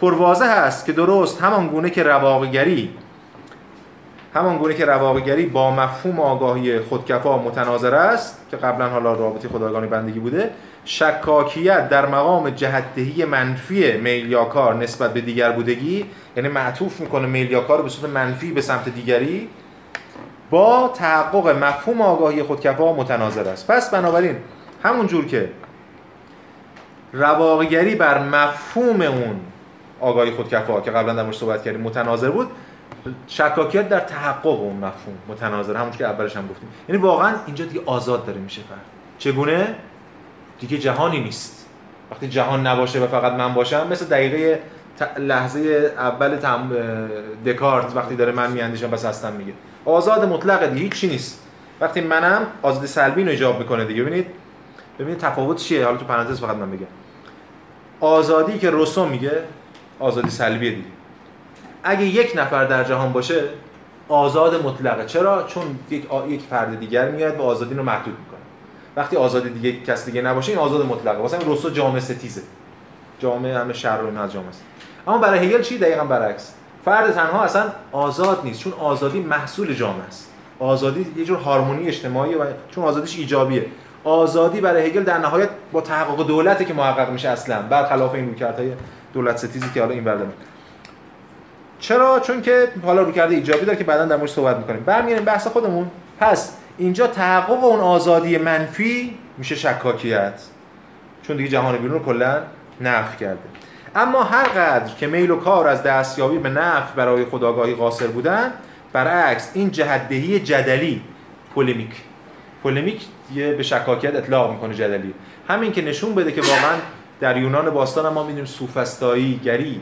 پروازه هست که درست همان گونه که رواقگری همان گونه که رواقگری با مفهوم آگاهی خودکفا متناظر است که قبلا حالا رابطه خدایگانی بندگی بوده شکاکیت در مقام جهتدهی منفی میل یا کار نسبت به دیگر بودگی یعنی معطوف می‌کنه میل یا کار به صورت منفی به سمت دیگری با تحقق مفهوم آگاهی خودکفا متناظر است. پس بنابراین همون جور که رواقگری بر مفهوم اون آگاهی خودکفا که قبلا در صحبت کردیم متناظر بود شکاکیت در تحقق اون مفهوم متناظر همون که اولش هم گفتیم. یعنی واقعا اینجا دیگه آزاد داره میشه فرد چگونه؟ دیگه جهانی نیست. وقتی جهان نباشه و فقط من باشم مثل دقیقه لحظه اول. دکارت وقتی داره من میاندیشم بس هستم میگه. آزاد مطلقه دیگه هیچ نیست. وقتی منم آزادی سلبی رو ایجاب می‌کنه دیگه. ببینید ببینید تفاوت چیه؟ حالا تو پرانتز فقط من بگم آزادی که روسو میگه آزادی سلبیه دیگه. اگه یک نفر در جهان باشه آزاد مطلقه. چرا؟ چون یک, یک فرد دیگر میاد و آزادی رو محدود می‌کنه. وقتی آزادی دیگه کس دیگه نباشه این آزاد مطلقه. واسه روسو جامعه ستیزه. جامعه همه شر و از جامعه است. اما برای هگل چی؟ دقیقا برعکس. فرد تنها اصلا آزاد نیست چون آزادی محصول جامعه است. آزادی یه جور هارمونی اجتماعی و چون آزادیش ایجابیه. آزادی برای هگل در نهایت با تحقق دولتی که محقق میشه اصلا. برخلاف این رویکردهای دولت ستیزی که حالا این ورده چرا؟ چون که حالا رو کرده ایجابی داره که بعدا در موردش صحبت می‌کنیم. برمیگردیم بحث خودمون. پس اینجا تحقق اون آزادی منفی میشه شکاکیت. چون دیگه جهان بیرون رو کلا نفی کرده. اما هر قدر که میل و کار از دستیابی به نفع برای خداگاهی قاصر بودن برعکس این جهدهی جدلی پولمیک. پولمیک یه به شکاکیت اطلاق می‌کنه جدلی. همین که نشون بده که واقعا در یونان باستان ما می‌دونیم سوفستایی گری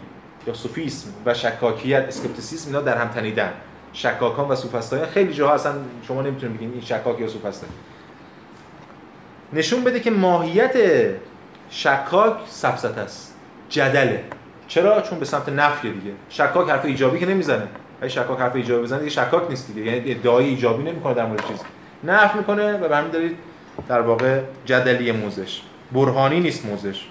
یا سوفیسم و شکاکیت اسکپتیسیسم اینا در هم تنیدن. شکاکان و سوفستاییان خیلی جاها اصلا شما نمی‌تونید بگین این شکاک یا سوفستایی نشون بده که ماهیت شکاک سفسط است. جدله. چرا؟ چون به سمت نفی دیگه. شکاک حرف ایجابی که نمی‌زنه. اگه شکاک حرف ایجابی بزنه دیگه شکاک نیست دیگه. یعنی ادعای ایجابی نمی‌کنه در مورد چیز. نفی می‌کنه و به همین در واقع جدلی موزش. برهانی نیست موزش.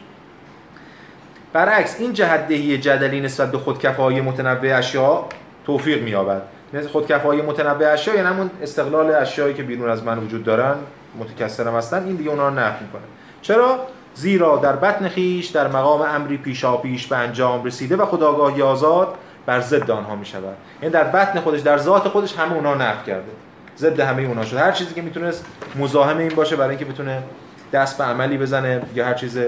برعکس این جهت دهی جدلی نسبت به خودکفایی متنوع اشیاء توفیق می‌یابد. مثل خودکفایی متنوع اشیاء یعنی همون استقلال اشیایی که بیرون از من وجود دارن متکثر هستن این دیگه اونها رو نفی می‌کنه. چرا؟ زیرا در بطن خیش در مقام امری پیشا پیش به انجام رسیده و خداگاهی آزاد بر ضد آنها می شود یعنی در بطن خودش در ذات خودش همه اونها نفی کرده. ضد همه اونها شده. هر چیزی که می‌تونست مزاحم این باشه برای اینکه بتونه دست به عملی بزنه یا هر چیز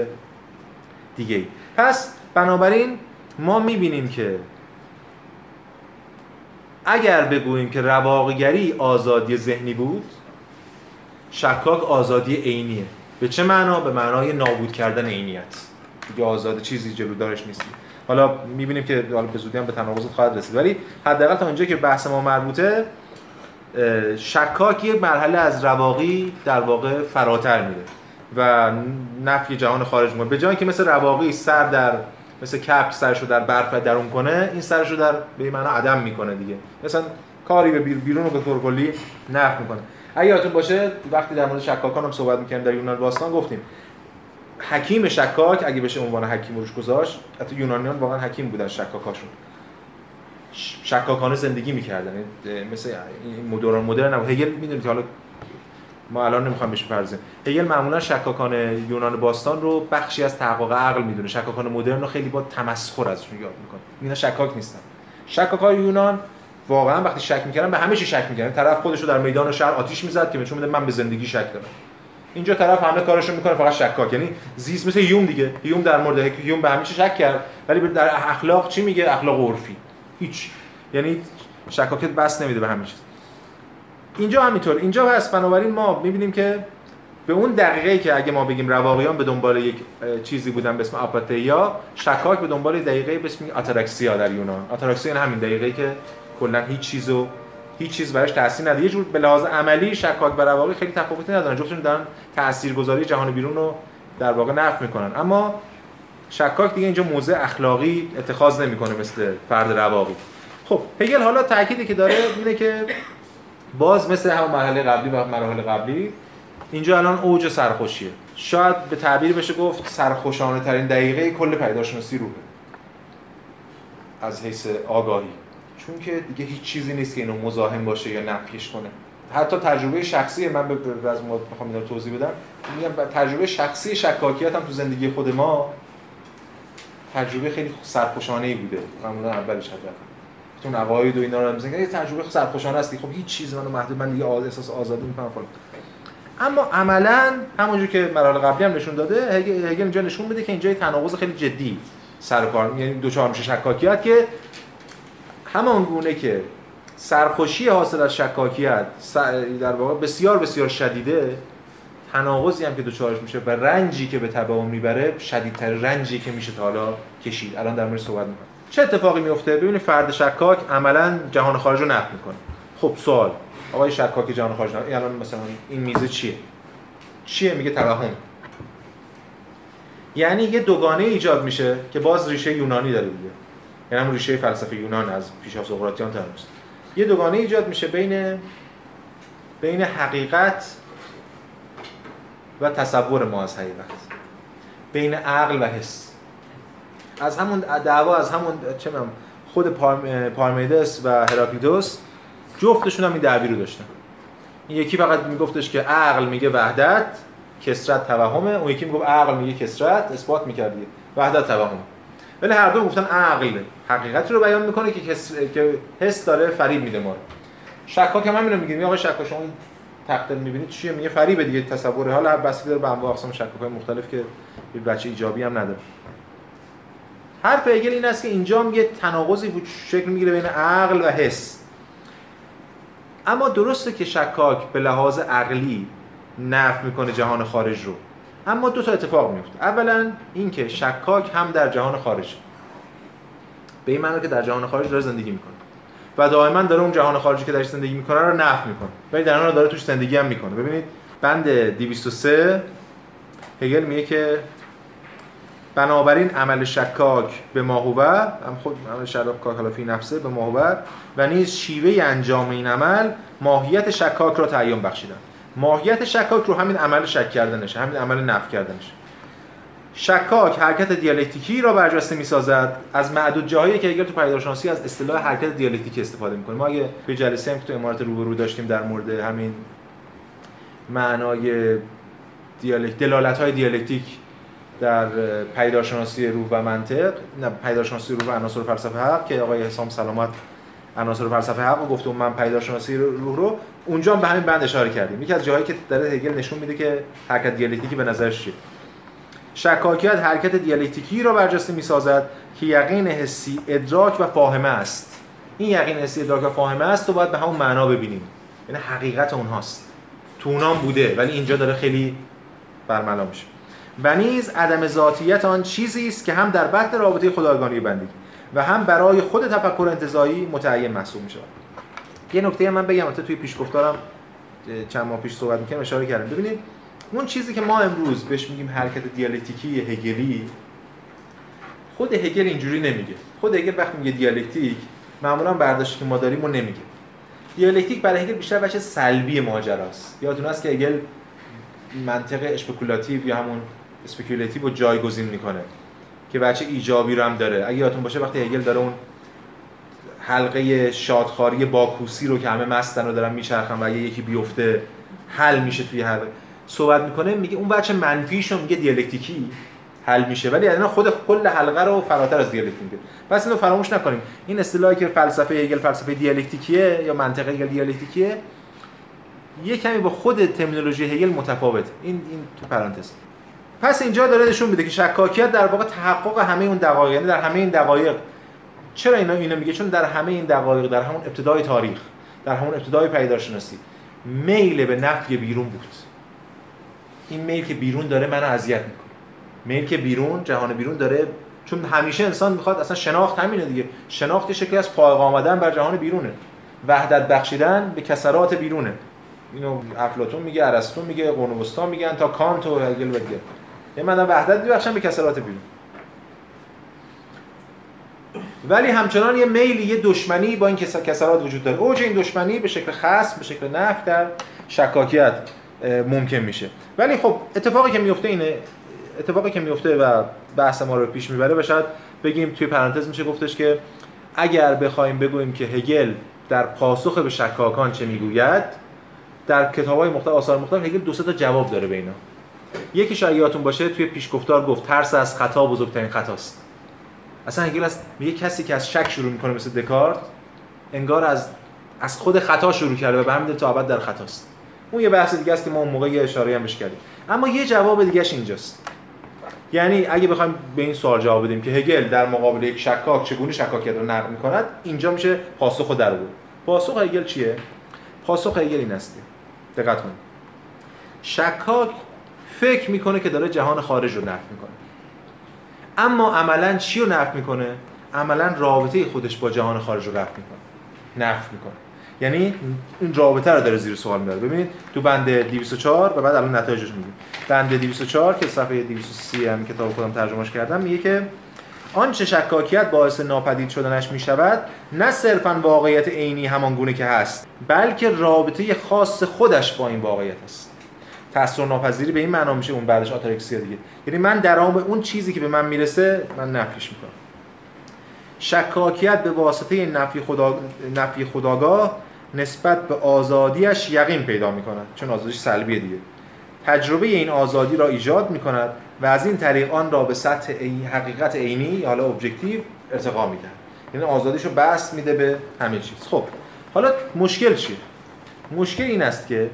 دیگه پس بنابراین ما می‌بینیم که اگر بگوییم که رواقیگری آزادی ذهنی بود شکاک آزادی عینیه. به چه معنا؟ به معنای نابود کردن عینیت. دیگه آزاد چیزی جلو دارش نیستی حالا می‌بینیم که حالا به زودی هم به تناقض خواهد رسید. ولی حداقل تا اونجا که بحث ما مربوطه شکاک یک مرحله از رواقی در واقع فراتر میره. و نفی جهان خارج می‌کنه. به جای که مثل رواقی سر در مثل کپ سرشو در برف درون کنه این سرشو در به معنا عدم می‌کنه دیگه. مثلا کاری به بیرون رو به طور کلی نفی می‌کنه. اگه یادتون باشه وقتی در مورد شکاکان هم صحبت می‌کنیم در یونان باستان گفتیم حکیم شکاک اگه بشه عنوان حکیم روش گذاشت حتی یونانیان واقعا حکیم بودن شکاکاشون. شکاکانه زندگی می‌کردن. مثل این مدرن مدرن هم هگل می‌دونید حالا ما الان نمی‌خوام بهش بپردازیم هگل معمولا شکاکان یونان باستان رو بخشی از تحقق عقل می‌دونه. شکاکان مدرن رو خیلی با تمسخر ازشون یاد می‌کنه. اینا شکاک نیستن. شکاکای یونان واقعا وقتی شک می‌کردن به همه چی شک می‌کردن. طرف خودش رو در میدان شهر آتیش می‌زد که میده من به زندگی شک دارم. اینجا طرف همه کارشو می‌کنه فقط شکاک. یعنی زیست مثل یوم دیگه. یوم در مورد یوم به همه چی شک کرد. ولی در اخلاق چی میگه؟ اخلاق عرفی. هیچ. یعنی شکاکت بس نمیده به همه چیز. اینجا همینطور. اینجا هست. بنابراین ما می‌بینیم که به اون دقیقه که اگه ما بگیم رواقیان به دنبال یک چیزی بودن به اسم آپاتیا شکاک به دنبال دقیقه به اسم آتاراکسیا در یونان. آتاراکسیا یعنی همین دقیقه که کلا هیچ چیزو هیچ چیز براش تاثیر نداره. یه جور به لحاظ عملی شکاک و رواقی خیلی تفاوتی ندارن جفتشون دارن تاثیرگذاری جهان بیرون رو در واقع نفی می‌کنن. اما شکاک دیگه اینجا موزه اخلاقی اتخاذ نمی‌کنه مثل فرد رواقی. خب هگل حالا تأکیدی که داره اینه که باز مثل همون مرحله قبلی و مراحل قبلی اینجا الان اوج سرخوشیه. شاید به تعبیر بشه گفت سرخوشانه ترین دقیقه کل پیداشناسی روحه. از حیث آگاهی. چون که دیگه هیچ چیزی نیست که اینو مزاحم باشه یا نفیش کنه. حتی تجربه شخصی من به از می‌خوام اینو توضیح بدم. میگم تجربه شخصی شکاکیت هم تو زندگی خود ما تجربه خیلی سرخوشانه ای بوده. معمولا اولش حتی تو نواید و اینا رو می‌زنن یه تجربه سرخوشانه هستی خب هیچ چیز منو محدود من دیگه احساس آزادی می‌کنم فلان اما عملا همونجور که مراحل قبلی هم نشون داده هگل اینجا نشون بده که اینجا یه تناقض خیلی جدی سر کار یعنی دو چهار میشه شکاکیت که همان گونه که سرخوشی حاصل از شکاکیت در واقع بسیار بسیار شدیده تناقضی هم که دوچارش میشه و رنجی که به تبع می‌بره شدیدتر رنجی که میشه تا حالا کشید. الان در مورد صحبت می‌کنم. چه اتفاقی میفته ببینید فرد شکاک عملا جهان خارج رو نقد می‌کنه. خب سوال آقای شکاک جهان خارج الان مثلا این میزه چیه؟ چیه؟ میگه توهم. یعنی یه دوگانه ایجاد میشه که باز ریشه یونانی داره دیگه. یعنی همون ریشه فلسفه یونان از پیش از سقراطیان تا یه دوگانه ایجاد میشه بین بین حقیقت و تصور ما از حقیقت. بین عقل و حس. از همون دعوا از همون چه می‌دونم خود پارمیدس و هراکلیتوس جفتشون هم این دعوی رو داشتن. این یکی فقط میگفتش که عقل میگه وحدت کسرت توهمه. اون یکی می‌گفت عقل میگه کسرت اثبات می‌کردی وحدت توهمه. ولی هر دو گفتن عقل حقیقت رو بیان می‌کنه که کس... که حس داره فریب میده ما شکاک هم همین رو میگیم آقا شکاک شما این تخت می‌بینید چیه؟ میگه فریب دیگه. تصور حالا بسیار داره به انواع اقسام شکاک مختلف که بچه ایجابی هم نداره. حرف هگل این است که اینجا یه تناقضی شکل می‌گیره بین عقل و حس. اما درسته که شکاک به لحاظ عقلی نف می‌کنه جهان خارج رو. اما دو تا اتفاق میفته اولا اینکه شکاک هم در جهان خارج به این معنی که در جهان خارج داره زندگی می‌کنه. و دائما داره اون جهان خارجی که درش زندگی می‌کنه رو نفی می‌کنه. ولی در حال داره توش زندگی هم می‌کنه. ببینید بند 203 هگل میگه که بنابراین عمل شکاک به ماهوبر هم خود عمل شکاک حالا فی نفسه به ماهوبر و نیز شیوه انجام این عمل ماهیت شکاک را تعیین بخشیدن. ماهیت شکاک رو همین عمل شک کردنش همین عمل نفی کردنش شکاک حرکت دیالکتیکی را برجسته می‌سازد. از معدود جاهایی که اگر تو پیدارشناسی از اصطلاح حرکت دیالکتیکی استفاده می‌کنیم. ما اگه به جلسه هم که تو امارات روبرو داشتیم در مورد همین معنای دیالکت دلالت های دیالکتیک در پیدارشناسی روح و منطق نه پیدارشناسی روح و عناصر فلسفه حق که آقای حسام سلامت عناصر فلسفه حق گفت و من پیدارشناسی روح رو اونجا به همین بند اشاره کردیم. یکی از جاهایی که داره هگل نشون میده که حرکت دیالکتیکی به نظرش چیه؟ شکاکیت حرکت دیالکتیکی را برجسته می‌سازد که یقین حسی ادراک و فاهمه است. این یقین حسی ادراک و فاهمه است تو باید به همون معنا ببینیم. یعنی حقیقت اونهاست. تو اونام بوده ولی اینجا داره خیلی برملا میشه. و نیز عدم ذاتیت آن چیزی است که هم در بحث رابطه خدایگانی بندگی و هم برای خود تفکر انتزاعی متعین محسوب میشه یه نکته من بگم توی پیشگفتارم چند ماه پیش صحبت می‌کنم اشاره کردم. ببینید اون چیزی که ما امروز بهش میگیم حرکت دیالکتیکی هگلی خود هگل اینجوری نمیگه. خود هگل وقتی میگه دیالکتیک معمولا برداشتی که ما داریم رو نمیگه. دیالکتیک برای هگل بیشتر وجه سلبی ماجراست. یادتون هست که هگل منطق speculative یا همون speculative رو جایگزین می‌کنه که وجه ایجابی رو هم داره. اگه یادتون باشه وقتی هگل داره اون حلقه شادخاری باکوسی رو که همه مستن رو دارن میچرخن و یکی بیفته حل میشه توی حلقه. صحبت می‌کنه میگه اون بچه منفیش رو میگه دیالکتیکی حل میشه. ولی الان خود کل حلقه رو فراتر از دیالکتیک میگه. پس اینو فراموش نکنیم. این اصطلاحی که فلسفه هگل فلسفه دیالکتیکیه یا منطق هگل دیالکتیکیه یه کمی با خود ترمینولوژی هگل متفاوت. این این تو پرانتز. پس اینجا داره نشون میده که شکاکیت در واقع تحقق همه اون دقایق یعنی در همه این دقایق. چرا اینا اینو میگه؟ چون در همه این دقایق در همون ابتدای تاریخ در همون ابتدای پیدارشناسی میل به نفی بیرون بود. این میل که بیرون داره منو اذیت می‌کنه. میل که بیرون جهان بیرون داره چون همیشه انسان می‌خواد اصلا شناخت همینه دیگه. شناخت شکلی از پایه آمدن بر جهان بیرونه. وحدت بخشیدن به کسرات بیرونه. اینو افلاطون میگه ارسطو میگه قرون وسطا میگن تا کانت و هگل بگه یعنی من وحدت ببخشم به کسرات بیرون. ولی همچنان یه میلی یه دشمنی با این کسرات وجود داره. اوج این دشمنی به شکل خاص به شکل نفت در شکاکیت ممکن میشه. ولی خب اتفاقی که میفته اینه اتفاقی که میفته و بحث ما رو پیش می‌بره و شاید بگیم توی پرانتز میشه گفتش که اگر بخوایم بگوییم که هگل در پاسخ به شکاکان چه می‌گوید در کتاب‌های مختلف آثار مختلف هگل دو تا جواب داره به اینا. یکی شاید یادتون باشه توی پیشگفتار گفت ترس از خطا بزرگترین خطاست. اصلا هگل است میگه کسی که از شک شروع می‌کنه مثل دکارت انگار از از خود خطا شروع کرده و به همین تا ابد در خطاست. اون یه بحث دیگه است که ما اون موقع یه اشاره هم کردیم. اما یه جواب دیگهش اینجاست. یعنی اگه بخوایم به این سوال جواب بدیم که هگل در مقابل یک شکاک چگونه شکاکیت رو نقد می‌کند اینجا میشه پاسخ در بود پاسخ هگل چیه؟ پاسخ هگل این است. دقت کنید. شکاک فکر می‌کنه که داره جهان خارج رو نفی می‌کنه. اما عملا چی رو نفی می‌کنه؟ عملا رابطه خودش با جهان خارج رو رفع می‌کنه. نفی می‌کنه. یعنی این رابطه رو داره زیر سوال می‌بره. ببینید تو بند 204 و بعد الان نتایجش میگیم بند 204 که صفحه 230 هم کتاب خودم ترجمهش کردم میگه که آنچه شکاکیت باعث ناپدید شدنش می شود نه صرفا واقعیت عینی همان گونه که هست بلکه رابطه خاص خودش با این واقعیت است. تاثیر ناپذیری به این معنا میشه اون بعدش آتارکسیا دیگه. یعنی من در اون چیزی که به من می‌رسه من نفیش می‌کنم. شکاکیت به واسطه نفی, خدا... نفی خداگاه نسبت به آزادیش یقین پیدا می کند چون آزادیش سلبیه دیگه. تجربه این آزادی را ایجاد می کند و از این طریق آن را به سطح حقیقت عینی حالا objective ارتقا میده یعنی آزادیش رو بسط میده به همه چیز. خب حالا مشکل چیه؟ مشکل این است که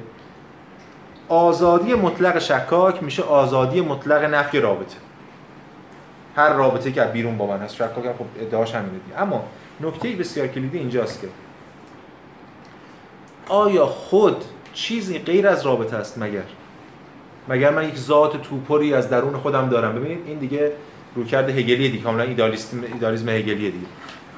آزادی مطلق شکاک میشه آزادی مطلق نفی رابطه. هر رابطه که بیرون با من هست شکاک هم خب ادعاش همینه دیگه. اما نکته بسیار کلیدی اینجاست که آیا خود چیزی غیر از رابطه است مگر؟ مگر من یک ذات توپری از درون خودم دارم؟ ببینید این دیگه رویکرد هگلی دیگه. کاملا ایدالیسم ایدالیسم هگلیه دیگه.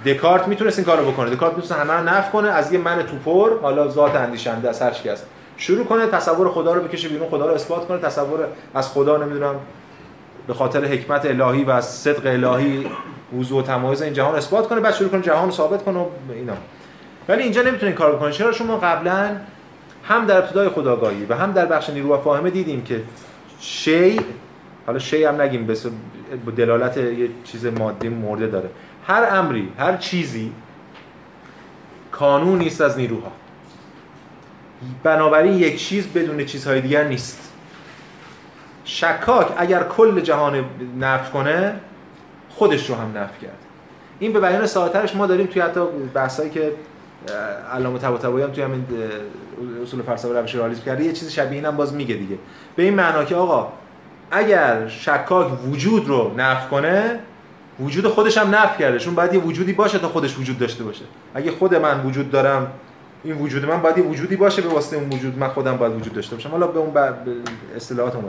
دکارت می‌تونست این کارو بکنه. دکارت می‌تونست همه رو نفی کنه. از یه من توپر حالا ذات اندیشنده از هر هست. شروع کنه تصور خدا رو بکشه بیرون خدا رو اثبات کنه تصور از خدا نمی‌دونم به خاطر حکمت الهی و صدق الهی وضوح و تمایز این جهان اثبات کنه بعد شروع کنه جهان رو ثابت کنه و اینا. ولی اینجا نمی‌تونه این کار بکنه چرا؟ شما قبلا هم در ابتدای خداگاهی و هم در بخش نیرو و فاهمه دیدیم که شی حالا شی هم نگیم به دلالت یه چیز مادی مرده داره. هر امری هر چیزی کانون نیست از نیروها. بنابراین یک چیز بدون چیزهای دیگر نیست. شکاک اگر کل جهان نفت کنه خودش رو هم نفت کرد. این به بیان ساده‌ترش ما داریم توی حتی بحثایی که علامه طباطبایی هم توی همین اصول فلسفه روش رئالیسم کرده یه چیز شبیه اینم باز میگه دیگه. به این معنا که آقا اگر شکاک وجود رو نفی کنه وجود خودش هم نفی کرده چون باید یه وجودی باشه تا خودش وجود داشته باشه. اگه خود من وجود دارم این وجود من باید وجودی باشه به واسطه اون وجود. من خودم باید وجود داشته باشم. حالا به اون اصطلاحات اون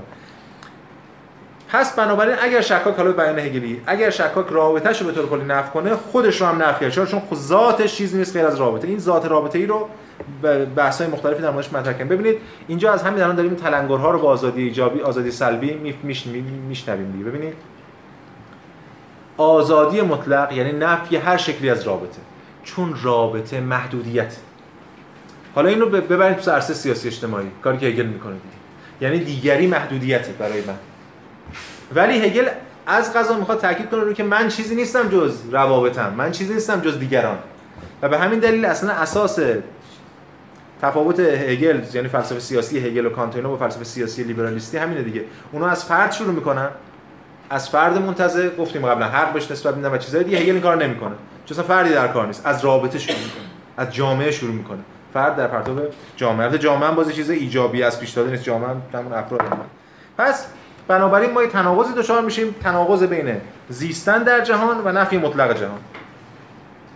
پس بنابراین اگر شکاک حالا بیان هگلی اگر شکاک رابطه‌شو به طور کلی نفی کنه خودش رو هم نفی کرد. چون ذاتش چیزی نیست غیر از رابطه. این ذات رابطه ای رو بحث‌های مختلفی در موردش مطرح کردیم. ببینید اینجا از همین الان داریم تلنگرها رو با آزادی ایجابی آزادی سلبی میشنویم دیگه. ببینید. آزادی مطلق یعنی نفی هر شکلی از رابطه. چون رابطه محدودیت. حالا اینو ببرید تو عرصه سیاسی اجتماعی کاری که هگل می‌کنه دیگه. یعنی دیگری محدودیته برای من. ولی هگل از قضا می‌خواد تاکید کنه رو که من چیزی نیستم جز روابطم من چیزی نیستم جز دیگران. و به همین دلیل اصلا اساس تفاوت هگل یعنی فلسفه سیاسی هگل و کانت با فلسفه سیاسی لیبرالیستی همینه دیگه. اونا از فرد شروع می‌کنن. از فرد منتظر گفتیم قبلا حق بهش نسبت میدن و چیزای دیگه هگل این کار نمی‌کنه. چون فردی در کار نیست. از رابطه شروع می‌کنه. از جامعه شروع می‌کنه. فرد در پرتو جامعه. جامعه هم بازی چیز ایجابی از پیش داده نیست. جامعه هم افراد پس بنابراین ما یه تناقضی دچار میشیم. تناقض بین زیستن در جهان و نفی مطلق جهان.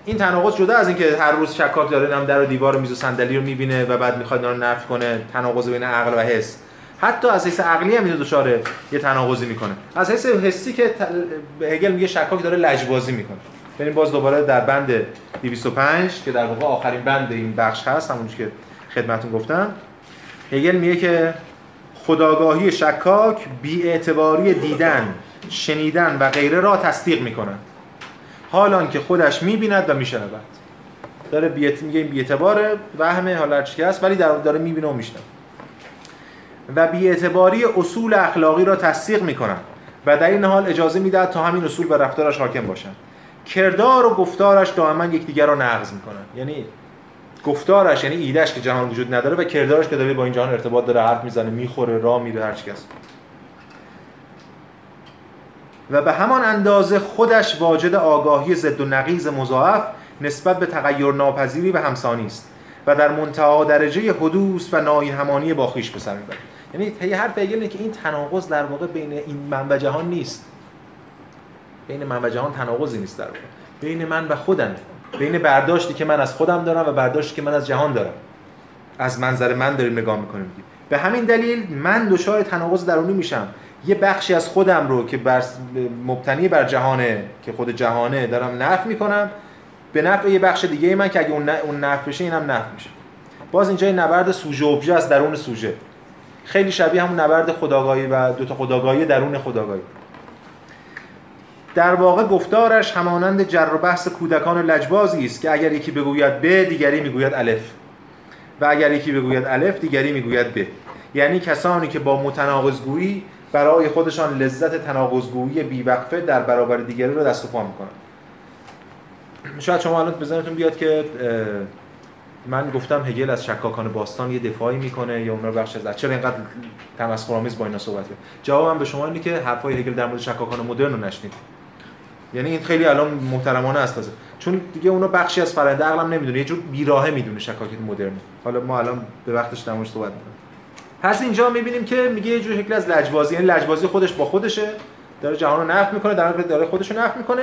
این تناقض جدا از اینکه هر روز شکاک داره هم در و دیوار و میز و صندلی رو می‌بینه و بعد می‌خواد اینا رو نفی کنه. تناقض بین عقل و حس. حتی از حیث عقلی هم اینو دچار یه تناقضی می‌کنه. از حیث حسی که هگل میگه شکاک داره لجبازی می‌کنه. بریم باز دوباره در بند 205 که در واقع آخرین بند این بخش هست همون که خدمتتون گفتم هگل میگه که خداگاهی شکاک بیاعتباری دیدن شنیدن و غیره را تصدیق می‌کنند حالان که خودش می‌بیند و میشنود. داره بیت میگه این بیاعتبار وهمه حالا چی هست ولی داره می‌بینه و میشنوه. و بیاعتباری اصول اخلاقی را تصدیق می‌کنند و در این حال اجازه می‌دهد تا همین اصول به رفتارش حاکم باشند. کردار و گفتارش دائما یکدیگر را نقض می‌کنن. یعنی گفتارش یعنی ایدهش که جهان وجود نداره و کردارش که داره با این جهان ارتباط داره حرف می‌زنه می‌خوره راه میره هر کس و به همان اندازه خودش واجد آگاهی ضد و نقیض مضاعف نسبت به تغییر ناپذیری و همسانی است و در منتها درجه حدوث و نایی همانی با خویش به سر می‌بره یعنی حرف اینه که این تناقض در واقع بین این من و جهان نیست. بین من و جهان تناقضی نیست در واقع. بین من و خودم. بین برداشتی که من از خودم دارم و برداشتی که من از جهان دارم. از منظر من داریم نگاه می‌کنیم. به همین دلیل من دچار تناقض درونی میشم. یه بخشی از خودم رو که بر مبتنی بر جهانه که خود جهانه دارم نفع می‌کنم. به نفع یه بخش دیگه من که اگه اون نفع بشه اینم نفع میشه. باز اینجا این نبرد سوژه ابژه از درون سوژه. خیلی شبیه همون نبرد خداگاهی و دوتا خداگاهی درون خداگاهی. در واقع گفتارش همانند جر و بحث کودکان لجبازی است که اگر یکی بگوید ب دیگری می‌گوید الف. و اگر یکی بگوید الف دیگری می‌گوید ب. یعنی کسانی که با متناقضگویی برای خودشان لذت تناقضگویی بیوقفه در برابر دیگری رو دست و پا می‌کنن. شاید شما الان بزنتون بیاد که من گفتم هگل از شکاکان باستان یه دفاعی می‌کنه یا اونها بخش از چرا اینقدر تمسخرآمیز با اینا صحبت جوابم به شما اینه که حرفای هگل در مورد شکاکان مدرن رو نشنید یعنی این خیلی الان محترمانه است تازه. چون دیگه اونا بخشی از فرآیند عقلم نمی‌دونه یه جور بیراهه می‌دونه شکاکیت مدرن. حالا ما الان به وقتش در صحبت می‌کنیم. پس اینجا می‌بینیم که میگه یه جور شکل از لجبازی یعنی لجبازی خودش با خودشه. داره جهان رو نفی می‌کنه در داره خودش رو نفی می‌کنه.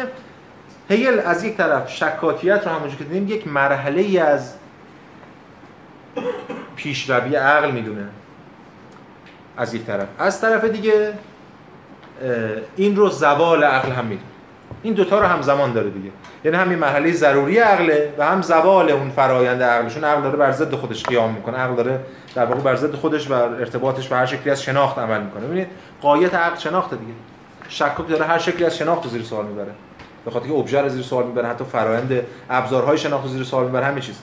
هگل از یک طرف شکاکیت رو همونجوری که دیدیم یک مرحله ای از پیشروی عقل می‌دونه. از یک طرف. از طرف دیگه این رو زوال عقل هم می‌دونه. این دوتا رو همزمان داره دیگه. یعنی همین مرحله ضروری عقله و هم زوال اون فرایند عقلشون. عقل داره بر ضد خودش قیام می‌کنه. عقل داره در واقع بر ضد خودش و ارتباطش و هر شکلی از شناخت عمل می‌کنه. ببینید قایت عقل شناخت دیگه. شکاک داره هر شکلی از شناخت زیر سوال می‌بره. به خاطر که ابژه رو زیر سوال می‌بره حتی فرایند ابزارهای شناخت زیر سوال می‌بره همه چیز.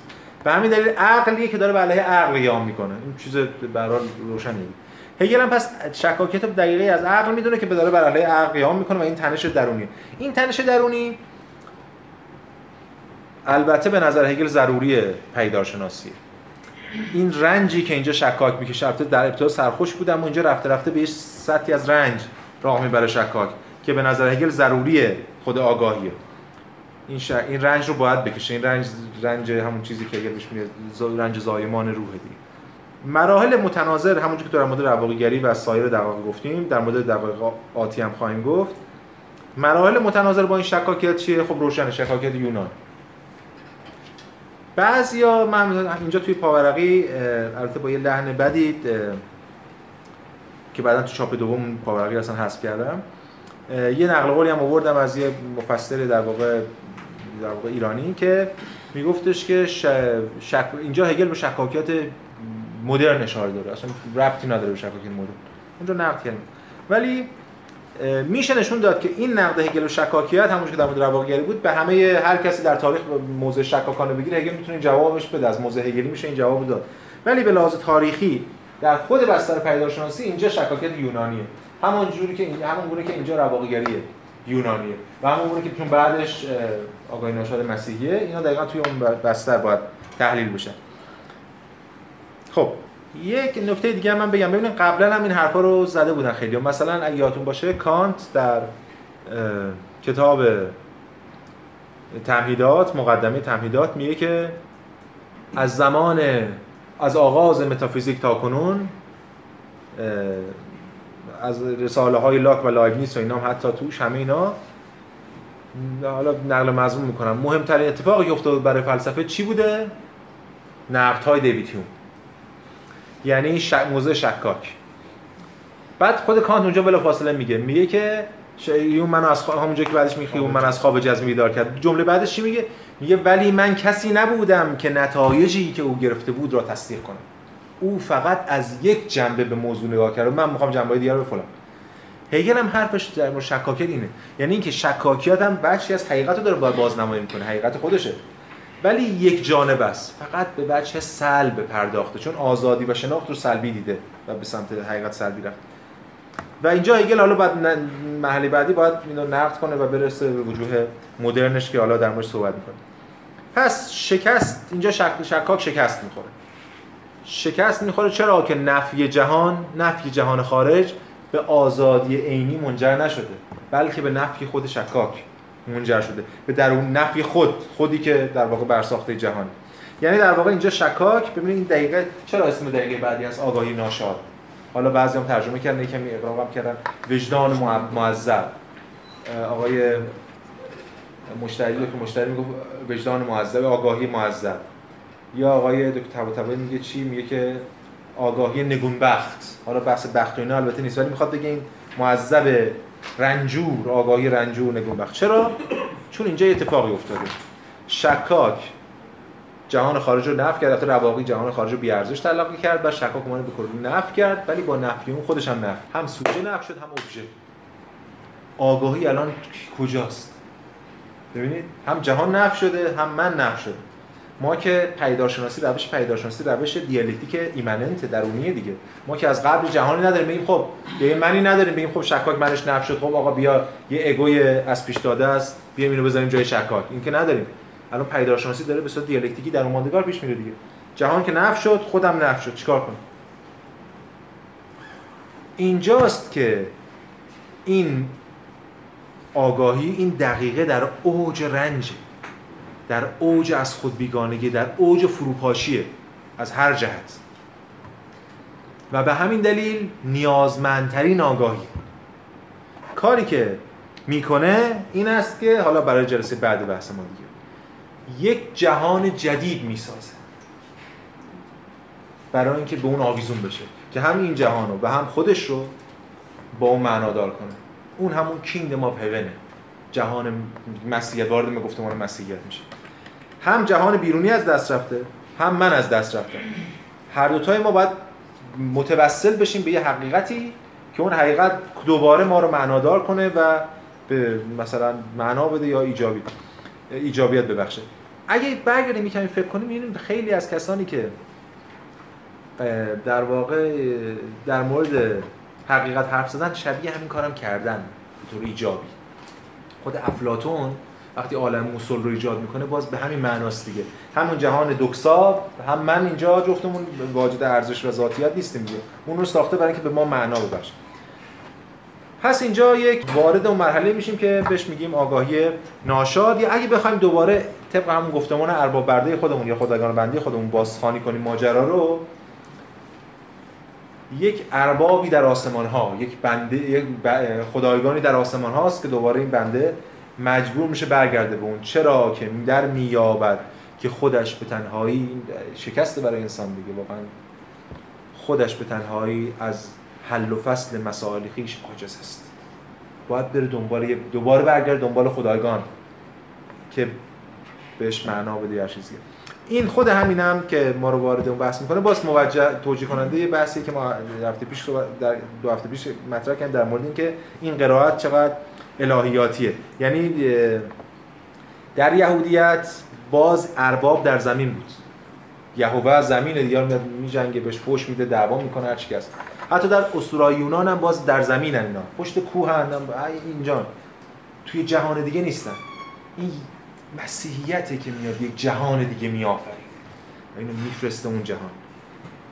به همین دلیل عقلیه که داره به علیه عقل قیام می‌کنه. این چیز به هر روشنه هگل هم پس شکاکیت دقیقه از عقل می‌دونه که به داره بر علیه عقل قیام می‌کنه و این تنش درونی. این تنش درونی البته به نظر هگل ضروری پیدارشناسی این رنجی که اینجا شکاک می‌کشه البته در ابتدا سرخوش بود اما اینجا رفته رفته به سطحی از رنج راه می‌بره شکاک که به نظر هگل ضروریه خود آگاهیه. این, ش... این رنج رو باید بکشه. این رنج رنج همون چیزی که هگل بهش میگه رنج زایمان روح دیگه. مراحل متناظر همونجوری که در مورد رواقیگری و سایر دقایق گفتیم در مورد دقایق آتی هم خواهیم گفت. مراحل متناظر با این شکاکیت چیه؟ خب روشن شکاکیت یونان. بعضیا من اینجا توی پاورقی البته با یه لحن بدید که بعدا تو چاپ دوم پاورقی اصلا حذف کردم. یه نقل قولی هم آوردم از یه مفسر در واقع در واقع ایرانی که میگفتش که شک... اینجا هگل به شکاکیت مدرن اشاره داره. اصلا ربطی نداره به شکاکیت مدرن اونجا نقد کردیم ولی میشه نشون داد که این نقد هگل و شکاکیت همونش که در مورد رواقیگری بود به همه هر کسی در تاریخ موضع شکاکانه بگیره هگل می‌تونه جوابش بده. از موضع هگلی میشه این جواب داد. ولی به لحاظ تاریخی در خود بستر پیداشناسی اینجا شکاکیت یونانیه. همون جوری که همون گونه که اینجا رواقیگریه یونانیه. و همون گونه که چون بعدش آقای ناشاد مسیحیه اینا دقیقا توی اون بستر باید تحلیل بشن خب. یک نکته دیگه من بگم. ببینید قبلا هم این حرفا رو زده بودن خیلی. مثلا اگه یادتون باشه کانت در کتاب تمهیدات مقدمه تمهیدات میگه که از زمان از آغاز متافیزیک تا کنون از رساله های لاک و لایبنیس و اینا هم حتی توش همه اینا حالا نقل مضمون می‌کنم. مهمترین اتفاقی که افتاد برای فلسفه چی بوده؟ نقد های دیوید یعنی شک موزه شکاک. بعد خود کانت اونجا بلا فاصله میگه. میگه که اون منو از خواب همونجا که بعدش میگه اون من از خواب جزمی بیدار کرد. جمله بعدش چی میگه؟ میگه ولی من کسی نبودم که نتایجی که او گرفته بود را تصدیق کنم. او فقط از یک جنبه به موضوع نگاه کرد. من می‌خوام جنبه دیگر رو بفهمم هگل هم حرفش در مورد شکاکیت اینه. یعنی اینکه شکاکیت هم بخشی از حقیقت رو داره بازنمایی می‌کنه. حقیقت خودشه. ولی یک جانب است. فقط به بچه سلب پرداخته. چون آزادی و شناخت رو سلبی دیده و به سمت حقیقت سلبی رفت و اینجا هگل حالا بعد محلی بعدی باید اینو نقد کنه و برسه به وجوه مدرنش که حالا در موردش صحبت می‌کنه. پس شکست اینجا شک... شکاک شکست می‌خوره. شکست می‌خوره چرا که نفی جهان نفی جهان خارج به آزادی عینی منجر نشده بلکه به نفی خود شکاک. منجر شده به درون نفی خود خودی که در واقع برساخته جهان. یعنی در واقع اینجا شکاک ببینید این دقیقه چرا اسم دقیقه بعدی از آگاهی ناشاد؟ حالا بعضی هم ترجمه کردن کمی اقرام کردن. وجدان معذب. آقای مشتری که مشتری میگه وجدان معذب آگاهی معذب. یا آقای دکتر طباطبایی میگه چی؟ میگه که آگاهی نگونبخت. حالا بحث بخت و اینا البته نیست ولی می‌خواد بگه این معذب رنجور آگاهی رنجور نگون بخت چرا؟ چون اینجا اتفاقی افتاده. شکاک جهان خارج رو نفی کرد رواقی جهان خارج رو بیارزش تلقی کرد و شکاک اومد به کلی نفی کرد ولی با نفی اون خودش هم نفی هم سوژه نفی شد هم ابژه. آگاهی الان کجاست؟ ببینید هم جهان نفی شده هم من نفی شده. ما که پیدارشناسی روش پیدارشناسی روش دیالکتیک ایمننت درونیه دیگه. ما که از قبل جهانی نداریم بگیم خب یه منی نداریم بگیم خب شکاک منش نف شد. خب آقا بیا یه اگوی از پیش داده است بیا اینو بذاریم جای شکاک. این که نداریم. الان پیدارشناسی داره به صورت دیالکتیکی در ماندگار پیش میره دیگه. جهان که نف شد خودم نف شد. چیکار کنم؟ اینجاست که این آگاهی این دقیقه در اوج رنجه. در اوج از خود بیگانگی در اوج فروپاشیه از هر جهت. و به همین دلیل نیازمندترین آگاهی. کاری که می‌کنه این است که حالا برای جلسه بعد بحث ما دیگه یک جهان جدید می‌سازه. برای اینکه به اون آویزون بشه که هم این جهان رو و هم خودش رو با اون معنادار کنه. اون همون کینگدم آف هیونه. جهان مسیحیت وارد به گفتمان مسیحیت میشه. هم جهان بیرونی از دست رفته هم من از دست رفتم. هر دوتای ما باید متوسل بشیم به یه حقیقتی که اون حقیقت دوباره ما رو معنادار کنه و به مثلا معنا بده یا ایجابی ایجابیت ببخشه. اگه برگردیم یکمی فکر کنیم می‌بینیم خیلی از کسانی که در واقع در مورد حقیقت حرف زدن شبیه همین کارم کردن به طور ایجابی. خود افلاتون وقتی عالم موصل رو ایجاد می‌کنه باز به همین معناست دیگه. همون جهان دکسا هم من اینجا جفتمون واجد ارزش و ذاتیت نیستیم دیگه. اون رو ساخته برای اینکه به ما معنا ببخشه. پس اینجا یک وارد اون مرحله میشیم که بهش میگیم آگاهی ناشاد. یا اگه بخوایم دوباره طبق همون گفتمان ارباب برده خودمون یا خدایگان بندی خودمون بازخوانی کنیم ماجرا رو یک اربابی در آسمان ها یک بنده یک خدایگانی در آسمان هاست که دوباره این بنده مجبور میشه برگرده به اون. چرا که در میابد که خودش به تنهایی شکست برای انسان دیگه. واقعا خودش به تنهایی از حل و فصل مسائل خیش عاجز است باید بره دنبال دوباره برگرد دنبال خدایگان که بهش معنا بده هر چیزی. این خود همینم که ما رو وارد اون بحث می‌کنه. باز موجه توجیه کننده یه بحثی که ما هفته پیش در دو هفته پیش مطرح کردیم در مورد اینکه این قرائت چقدر الهیاتیه. یعنی در یهودیت باز ارباب در زمین بود. یهوه زمین دیگه میاد میجنگه بهش پشت میده دعوا می‌کنه هر چی هست. حتی در اسطورای یونان هم باز در زمین اینا. پشت کوه هم اینجا. توی جهان دیگه نیستن. این مسیحیته که میاد یک جهان دیگه میآفرینه. اینو میفرسته اون جهان.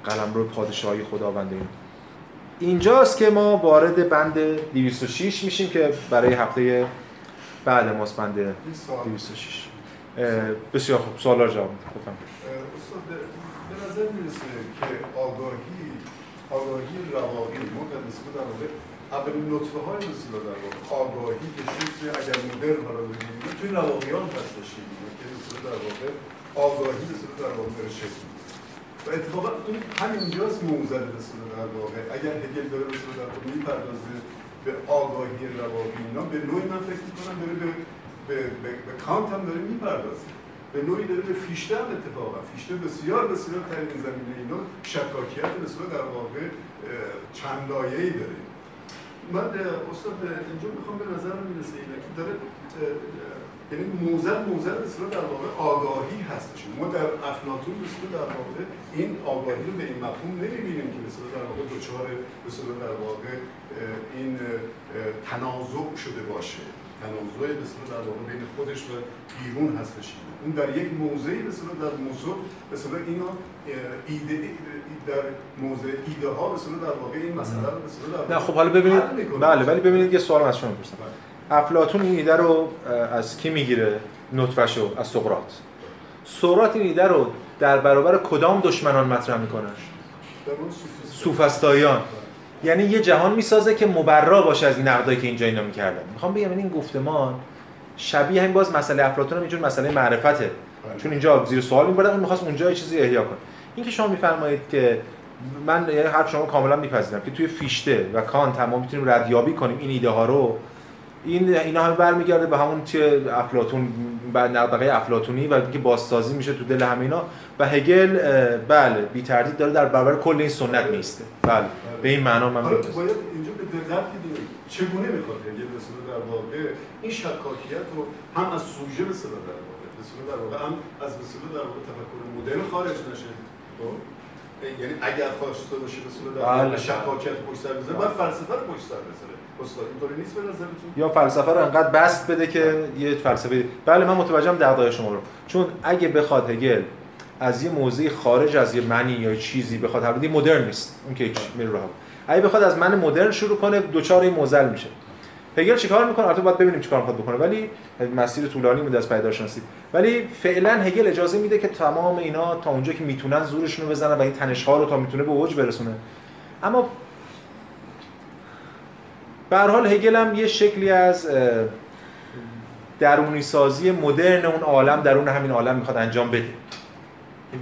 قلم رو پادشاهی خداوند اینجاست که ما وارد بند 206 میشیم که برای هفته بعد ماست بند 206 بسیار خوب. سوالا جواب بفهم به نظر می‌رسه که آگاهی آگاهی رواقی مقدس در واقع اولین نطفه های مثل در واقع آگاهی که شکل اگر مدرن حالا بگیریم توی رواقیان هستش که در واقع آگاهی مثل در واقع شکل. و اتفاقا این همینجاست موزل مثل در واقع اگر هگل داره مثل در واقع می‌پردازه به آگاهی رواقی اینا به نوعی من فکر می‌کنم داره به به, به, به کانت هم داره می‌پردازه به نوعی داره به فیشته هم اتفاقا فیشته بسیار بسیار این زمینه اینا شکاکیت بسیار در واقع چند لایه‌ای داره من استاد اینجا می‌خوام به نظر می‌رسه اینه که داره یعنی موزل موزل به در واقع آگاهی هستش. ما در افلاطون به در واقع این آگاهی رو به این مفهوم نمی‌بینیم که به در واقع دچار به در واقع این تنازع شده باشه. تنازع به در واقع بین خودش و بیرون هستش. اون در یک موضعی به در موضوع به اینا ایده در موضع ایده ها به در واقع این مسئله رو به نه خب حالا ببینید بله ولی ببینید یه سوال از شما می‌پرسم. افلاطون این ایده رو از کی می‌گیره؟ نطفه‌شو از سقراط. سقراط این ایده رو در برابر کدام دشمنان مطرح می‌کنه؟ سوفستاییان یعنی یه جهان می‌سازه که مبرا باشه از این نقدایی که اینجا اینا می‌کردن. می‌خوام بگم این گفتمان شبیه همین باز مسئله افلاطون هم اینجور مسئله معرفته. بله. چون اینجا زیر سوال میبردن اون می‌خواست اونجا یه چیزی احیا کنه. این که شما میفرمایید که من یعنی حرف شما کاملا میپذیرم که توی فیشته و کانت هم ما می‌تونیم ردیابی کنیم این ایده ها رو این اینا همه برمیگرده به همون چه افلاطون بعد نقدقه افلاطونی و اینکه بازسازی میشه تو دل همه اینا. و هگل بله بی تردید داره در برابر کل این سنت میسته بله به این معنا من باید اینجا به دقت چگونه می‌خواد هگل به در واقع این شکاکیت رو هم از سوژه به در واقع به در واقع هم از به در واقع تفکر مدرن خارج نشه. خب؟ یعنی اگر خواسته باشه به در واقع بله. شکاکیت پشت سر بذاره بعد فلسفه رو پشت سر بذاره یا فلسفه رو انقدر بست بده که یه فلسفه. بله من متوجهم دغدغه شما رو. چون اگه بخواد هگل از یه موضوع خارج از یه معنی یا چیزی بخواد حل مدرن نیست. اون که میره رو اگه بخواد از من مدرن شروع کنه دوچار این موزل میشه. هگل چیکار می‌کنه؟ البته باید ببینیم چیکار می‌خواد بکنه. ولی مسیر طولانی بوده از پیدایشناسی. ولی فعلا هگل اجازه میده که تمام اینا تا اونجا که می‌تونن زورشون رو بزنن و این تنش ها رو تا می‌تونه به اوج برسونه. اما به حال هگل هم یه شکلی از درونی سازی مدرن اون عالم درون همین عالم می‌خواد انجام بده.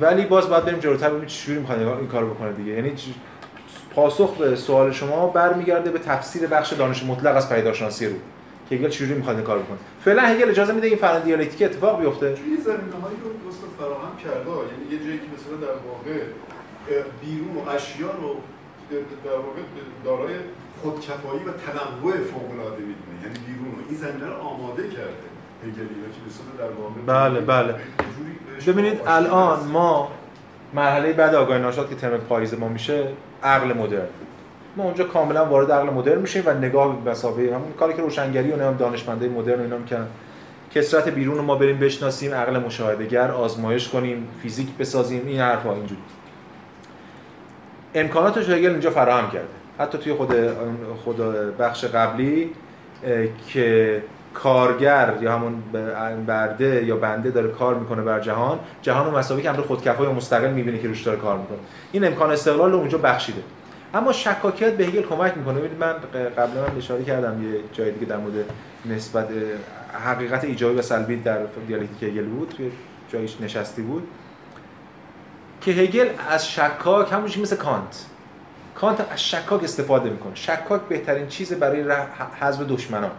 ولی باز باید بریم جلوتر ببینیم چجوری می‌خواد این کارو بکنه دیگه. یعنی پاسخ به سوال شما برمیگرده به تفسیر بخش دانش مطلق از پیداشناسی رو. که هگل چجوری می‌خواد این کار بکنه. فعلا هگل اجازه میده این فرآیند دیالکتیک اتفاق بیفته؟ توی زمینه‌هایی رو دوست فراهم کرده. یعنی یه جایی که مثلا در واقع بیرون و اشیا رو در واقع دارای خودکفایی و تنوع فوق‌العاده می‌دونه. یعنی بیرون این زمینه رو آماده کرده. هگل که در واقع بله بله. ببینید الان ما مرحله بعد آگاهی ناشاد که ترم پاییز ما میشه عقل مدرن. ما اونجا کاملا وارد عقل مدرن میشیم و نگاه به مسابقه همون کاری که روشنگری و نام دانشمندای مدرن و اینا می‌کنن کسرت بیرون رو ما بریم بشناسیم عقل مشاهدهگر آزمایش کنیم فیزیک بسازیم این حرفا اینجوری. امکاناتش هگل اینجا فراهم کرده. حتی توی خود خود بخش قبلی که کارگر یا همون برده یا بنده داره کار می‌کنه بر جهان جهان و مساوی که امر خودکفای و مستقل می‌بینه که روش داره کار می‌کنه. این امکان استقلال رو اونجا بخشیده. اما شکاکیت به هگل کمک می‌کنه. ببینید من قبلا من اشاره کردم یه جای دیگه در مورد نسبت حقیقت ایجابی و سلبی در دیالکتیک هگل بود. توی جایش نشستی بود. که هگل از شکاک همونش مثل کانت. کانت از شکاک استفاده می‌کنه. شکاک بهترین چیز برای حذف دشمنان.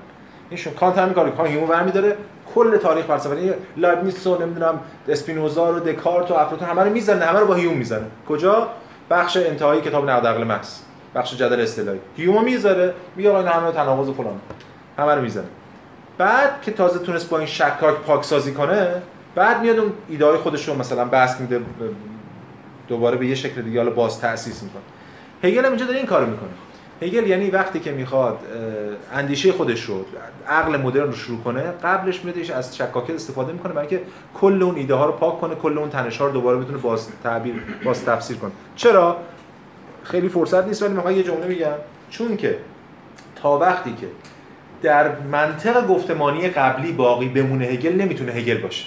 اینشون کانت هم کارو کان هیومو برمی داره کل تاریخ فلسفه. یعنی لایبنیتس و نمی‌دونم اسپینوزا رو دکارت و افلاطون همه رو می‌زنه. همه رو با هیوم می‌زنه. کجا؟ بخش انتهایی کتاب نقد عقل محض بخش جدل استعلایی. هیومو می‌ذاره. میگه آقا همه تناقض فلان. همه رو می‌زنه بعد که تازه تونست با این شکاک پاکسازی کنه بعد میاد اون ایده های خودش رو مثلا بسط میده دوباره به یه شکل دیگه حالا باز تاسیس می‌کنه. هگل هم اینجا داره این کارو می‌کنه. هگل یعنی وقتی که می‌خواد اندیشه خودش رو عقل مدرن رو شروع کنه قبلش میادش از شکاکیت استفاده می‌کنه برای اینکه کل اون ایده ها رو پاک کنه کل اون تنش ها رو دوباره بتونه باز تعبیر باز تفسیر کنه. چرا؟ خیلی فرصت نیست ولی می‌خوام یه جمله میگم چون که تا وقتی که در منطق گفتمانی قبلی باقی بمونه هگل نمی‌تونه هگل باشه.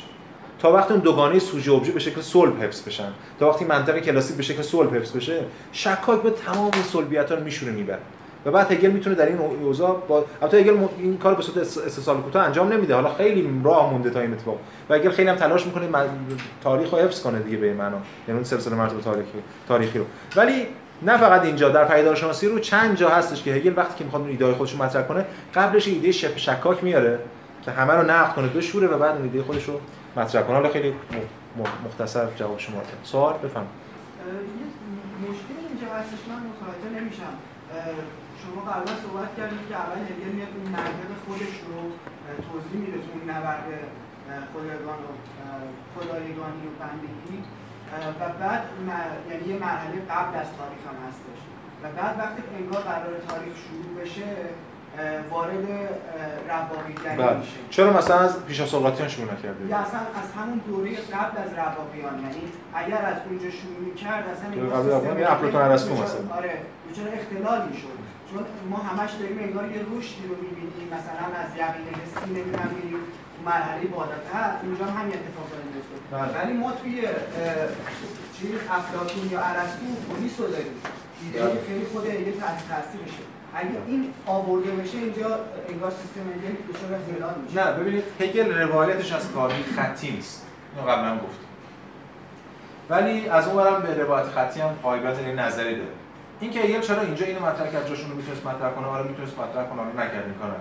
تا وقتی اون دوگانه سوژه ابژه به شکل صلب حفظ بشن. تا وقتی منطق کلاسیک به شکل صلب حفظ بشه شکاک به تمام این رو میشونه می‌بره. و بعد هگل می‌تونه در این اوضاع با البته هگل این کار به صورت استثال کوتاه انجام نمیده. حالا خیلی راه مونده تا این اتفاق. و هگل خیلی هم تلاش می‌کنه تاریخ رو حفظ کنه دیگه به معنا. یعنی اون سلسله مراتب تاریخی تاریخی رو. ولی نه فقط اینجا. در پیدارشناسی رو چند جا هستش که هگل وقتی که می‌خواد اون ایده خودش رو مطرح کنه قبلش ایده شپ شکاک میاره که همه رو نقد کنه بشوره و بعد ایده خودش رو مطرح حالا خیلی مختصر جواب شما دادم سوال بفهم مشکل اینجا هستش من متوجه نمیشم. شما قبلا صحبت کردید که اول هگل میاد اون منطق خودش رو توضیح میده تو اون نبرد خدایگان و خدایگانی و بندگی. و بعد یعنی یه مرحله قبل از تاریخ هم هستش. و بعد وقتی انگار قرار تاریخ شروع بشه وارد رواقیگری بله. میشه چرا مثلا از پیش از سقراطیان شروع نکرده یا اصلا از همون دوره قبل از رواقیان یعنی اگر از اونجا شروع می‌کرد اصلا این قبل از یعنی افلاطون ارسطو مثلا. آره چرا اختلال می‌شد. چون ما همش داریم انگار یه رشدی رو می‌بینیم. مثلا از یقین حسی نمی‌دونم میریم مرحله بالاتر اونجا هم همین اتفاق داره بله. ولی ما توی چیز افلاطون یا ارسطو پلیس رو داریم. بله. خیلی خود یه تاثیر میشه. اگه این آورده بشه اینجا انگار سیستم هگل دچار اختلال میشه. نه ببینید هگل روایتش از کارمی خطی نیست. اینو قبلا گفتم. ولی از اون برم به روایت خطی هم این نظری داره. این که هگل چرا اینجا اینو مطرح کرد جاشون رو می‌تونست مطرح کنه؟ آره می‌تونست مطرح کنه آره نکرد این کار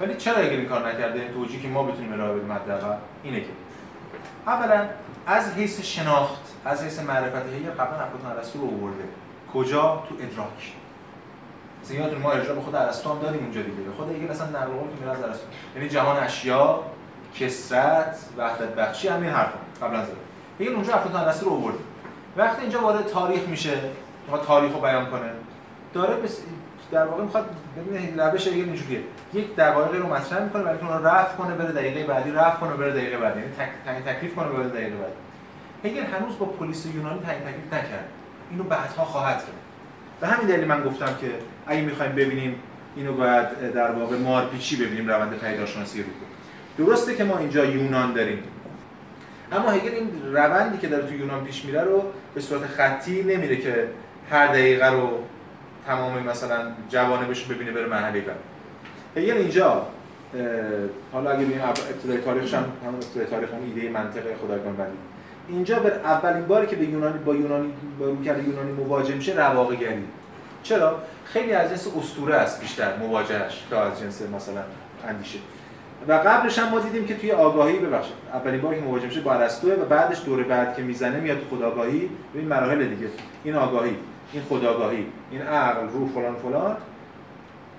ولی چرا هگل این کار نکرده؟ این توجیهی که ما بتونیم ارائه بدیم حداقل اینه که اولا از حیث شناخت از حیث معرفت هگل قبلا افلاطون ارسطو رو آورده. کجا؟ تو ادراک. مثلا ما ارجاع به خود ارسطو هم داریم اونجا دیگه. خود دیگه مثلا نقل قول که از ارسطو یعنی جهان اشیا کسرت وحدت بخشی همین حرفا. قبلا زده دیگه اونجا افلاطون ارسطو رو آورد وقتی اینجا وارد تاریخ میشه می‌خواد تاریخ رو بیان کنه داره بس در واقع می‌خواد ببین روش دیگه اینجوریه. یک دقایقی رو مطرح می‌کنه ولی اون رو رفع کنه بره دقیقه بعدی رفع کنه بره دقیقه بعدی. یعنی تک تکلیف کنه بره دقیقه بعدی. هگل هنوز با پلیس یونانی تعیین تکلیف نکرد. اینو بعدها خواهد کرد. به همین دلیل من گفتم که اگه می‌خوایم ببینیم اینو باید در واقع مارپیچی ببینیم روند پیداشناسی رو. درسته که ما اینجا یونان داریم. اما هگل این روندی که داره تو یونان پیش میره رو به صورت خطی نمیره که هر دقیقه رو تمام مثلا جوانبش ببینه بره مرحله بعد. هگل اینجا حالا اگه ببینیم ابتدای تاریخش هم همون ابتدای تاریخ اون ایده منطق خدایگان بندی اینجا بر اولین باری که به یونانی با یونانی با روکرد یونانی مواجه میشه رواقیگری. چرا؟ خیلی از جنس اسطوره است بیشتر مواجهش تا از جنس مثلا اندیشه. و قبلش هم ما دیدیم که توی آگاهی ببخشید اولین باری که مواجه میشه با ارسطو و بعدش دور بعد که می‌زنه میاد تو خودآگاهی این مراحل دیگه. این آگاهی این خودآگاهی این عقل روح فلان فلان.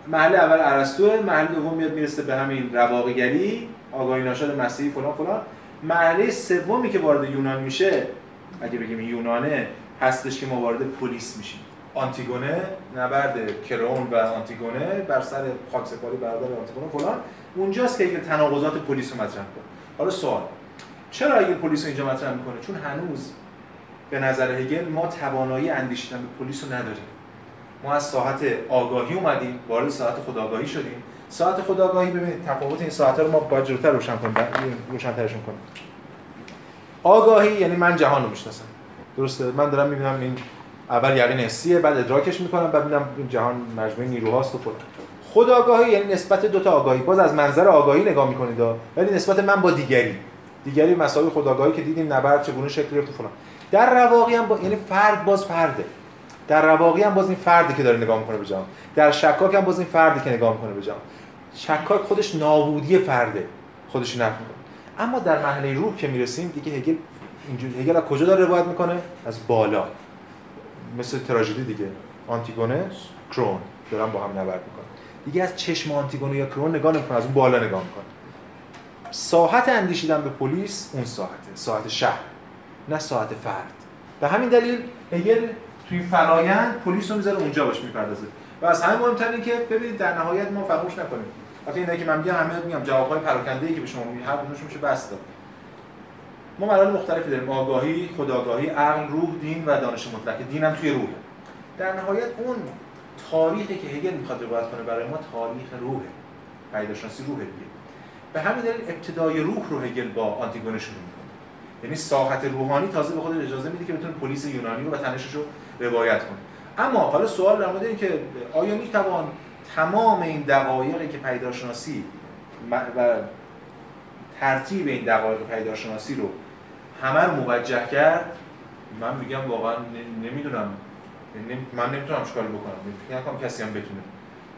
محل اول ارسطو محل دوم میاد می‌رسه به همین رواقیگری آگاهی ناشاد مسیحی فلان فلان. مرحله سومی که وارد یونان میشه اگه بگیم یونانه هستش که ما وارد پلیس میشیم. آنتیگونه نبرد کرون و آنتیگونه بر سر خاکسپاری برادر آنتیگونه فلان. اونجاست که تناقضات پلیس رو مطرح کنه حالا سوال چرا اگه پلیس اینجا مطرح می‌کنه؟ چون هنوز به نظر هگل ما توانایی اندیشیدن به پلیس رو نداریم. ما از ساعت آگاهی اومدیم وارد ساعت خودآگاهی شدیم. ساعت خودآگاهی ببینید. تفاوت این ساعت رو ما باید جلوتر روشن کنیم. روشن‌ترشون کنیم. آگاهی یعنی من جهان رو می‌شناسم. درسته؟ من دارم می‌بینم این اول یقین حسیه بعد ادراکش می‌کنم بعد می‌بینم این جهان مجموعه نیروهاست و فلان. خود آگاهی یعنی نسبت دو تا آگاهی. باز از منظر آگاهی نگاه می‌کنید ولی نسبت من با دیگری. دیگری مسائل خودآگاهی که دیدیم نبرد چگونه شکل گرفت فلان. در رواقی هم با یعنی فرد باز فرده. در رواقی هم باز این فردی که داره نگاه می‌کنه به جهان. در شکاک هم باز این فردی که نگاه می‌کنه به جهان. شکاک خودش نابودی فرده. خودش نفی اما در مرحله روح که می‌رسیم دیگه هگل اینجوری هگل از کجا داره روایت می‌کنه؟ از بالا. مثل تراژدی دیگه. آنتیگونه کرون. دارن با هم نبرد می‌کنن. دیگه از چشم آنتیگونه یا کرون نگاه نمی‌کنه از اون بالا نگاه می‌کنه ساحت اندیشیدن به پلیس اون ساحته. ساحت شهر. نه ساحت فرد. به همین دلیل هگل توی فرایند پلیس رو می‌ذاره اونجا باش می‌پردازه. و از همه مهمتر که ببینید در نهایت ما فراموش نکنیم. وقتی اینایی که من میگم همه میگم جوابهای پراکنده که به شما میگم هر کدومش میشه بس داد. ما مراحل مختلفی داریم. آگاهی خداگاهی عقل روح دین و دانش مطلق. دین هم توی روح. در نهایت اون تاریخی که هگل می‌خواد روایت کنه برای ما تاریخ روحه. پیداشناسی روح دیگه. به همین دلیل ابتدای روح رو هگل با آنتیگونه شروع می‌کنه. یعنی ساحت روحانی تازه به خود اجازه میده که بتونه پلیس یونانی رو و تنشش رو روایت کنه. اما حالا سوال در مورد که آیا می‌توان تمام این دقایقی که پیداشناسی و ترتیب این دقایق پیداشناسی رو همه رو موجه کرد من میگم واقعا نمی‌دونم. من نمی‌تونم چیکار بکنم. فکر نکنم کسی هم بتونه.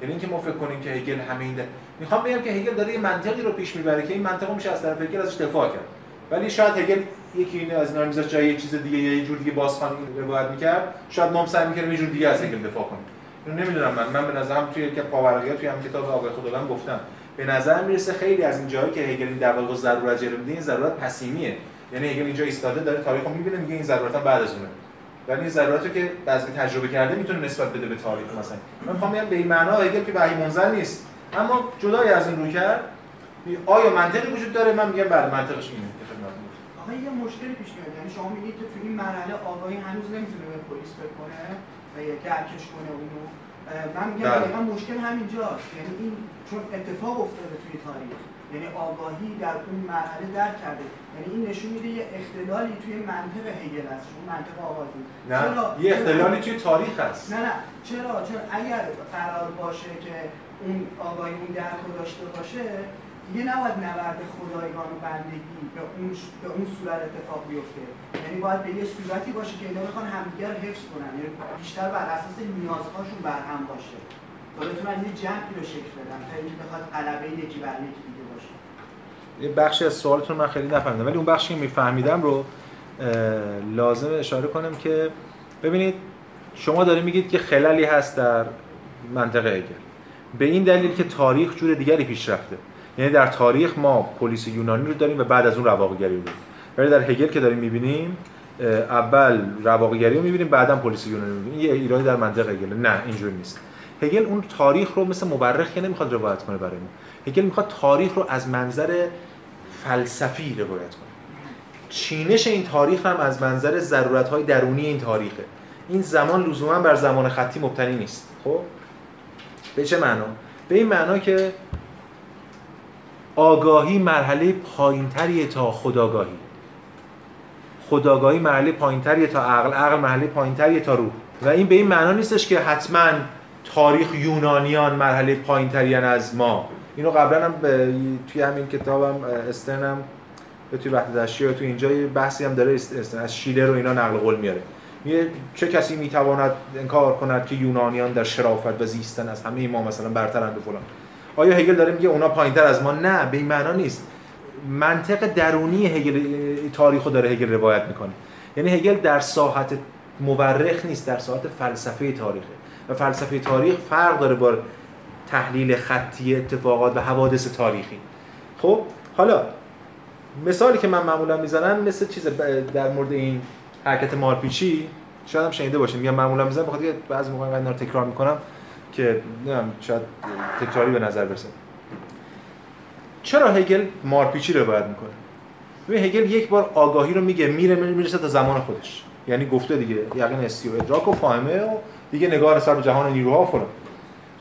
یعنی اینکه ما فکر کنیم که هگل همین ده... می‌خوام بگم که هگل داره یه منطقی رو پیش می‌بره که این منطق میشه از طرف هگل ازش دفاع کرد. ولی شاید هگل یکی اینه از اینا می‌ذاره جای یه چیز دیگه یا یه جور دیگه بازخوانی روایت می‌کرد. شاید ما هم سعی می‌کردیم یه جور دیگه از هگل دفاع کنیم نمی‌دونم. من من به نظرم توی که پاورقیات توی هم کتاب آقای خداوند گفتم. به نظر می‌رسه خیلی از این جایی که هگل این واقع ضرورت جلو میده این ضرورت پسیمیه. یعنی هگل اینجا ایستاده داره تاریخو می‌بینه میگه این ضرورت بعد از اونه. ولی این ضرورتو که بعضی تجربه کرده می‌تونه نسبت بده به تاریخ مثلا. من می‌خوام بگم به این معنا هگل که وحی منزل نیست. اما جدای از این رو کرد آیا منطقی وجود داره؟ من میگم بله منطقش اینه. آقا یه مشکلی پیش میاد. یعنی شما میگید که تو این مرحله آقای هنوز نمی‌تونه به پلیس فکر کنه درکش کنه اونو من میگم بله. دقیقا مشکل همینجاست. یعنی این چون اتفاق افتاده توی تاریخ. یعنی آگاهی در اون مرحله درک کرده. یعنی این نشون میده یه اختلالی توی منطق هگل است چون منطق آگاهی. نه چرا؟ یه اختلالی توی تاریخ هست. نه نه. چرا؟ چون اگر قرار باشه که اون آگاهی اون درک داشته باشه دیگه نباید نبرد خدایگان و بندگی به اون به اون صورت اتفاق بیفته. یعنی باید به یه صورتی باشه که اینا بخوان همدیگر حفظ کنن. یعنی بیشتر بر اساس نیازهاشون بر هم باشه. تا بتونن یه جمعی رو شکل بدن تا اینکه بخواد غلبه یکی بر یکی دیگه باشه. یه بخشی از سوالتون من خیلی نفهمیدم. ولی اون بخشی که میفهمیدم رو لازم اشاره کنم که ببینید شما دارید میگید که خلالی هست در منطقه هگل به این دلیل که تاریخ جور دیگری پیش رفته. یعنی در تاریخ ما پلیس یونانی رو داریم و بعد از اون رواقیگری رو ولی در هگل که داریم می‌بینیم اول رواقیگری رو می‌بینیم بعدا پلیس یونانی رو می‌بینیم. یه ایرادی در منطق هگل. نه اینجوری نیست. هگل اون تاریخ رو مثل مورخ که نمی‌خواد روایت کنه برای ما. هگل می‌خواد تاریخ رو از منظر فلسفی روایت کنه. چینش این تاریخ هم از منظر ضرورت های درونی این تاریخه. این زمان لزوما بر زمان خطی مبتنی نیست. خب؟ به چه معنا؟ به این معنا که آگاهی مرحله پایینتری تا خداگاهی. خداگاهی مرحله پایینتری تا عقل عقل مرحله پایینتری تا روح. و این به این معنا نیستش که حتما تاریخ یونانیان مرحله پایینتری از ما. اینو قبلا هم توی همین کتابم استرنم یا توی وحدت اشیا تو اینجا یه بحثی هم داره از شیلر رو اینا نقل قول میاره. میگه چه کسی می‌تواند انکار کند که یونانیان در شرافت و زیستن از همه ما مثلا برترند و فلان. آیا هگل داره میگه اونا پایینتر از ما؟ نه به این معنا نیست. منطق درونی هگل تاریخو داره هگل روایت می‌کنه. یعنی هگل در ساحت مورخ نیست در ساحت فلسفه تاریخه. و فلسفه تاریخ فرق داره با تحلیل خطی اتفاقات و حوادث تاریخی. خب حالا مثالی که من معمولا می‌زنم مثل چیز در مورد این حرکت مارپیچی شاید هم شنیده باشین. میگم معمولا می‌زنم بخاطر بعضی موقع اینا تکرار می‌کنم. که نمی‌دونم شاید تکراری به نظر برسه. چرا هگل مارپیچی رو باید می‌کنه؟ ببین هگل یک بار آگاهی رو میگه میره می‌رسه تا زمان خودش. یعنی گفته دیگه یقین حسی و ادراک و فاهمه و دیگه نگاه نسبت به جهان نیروها فلان.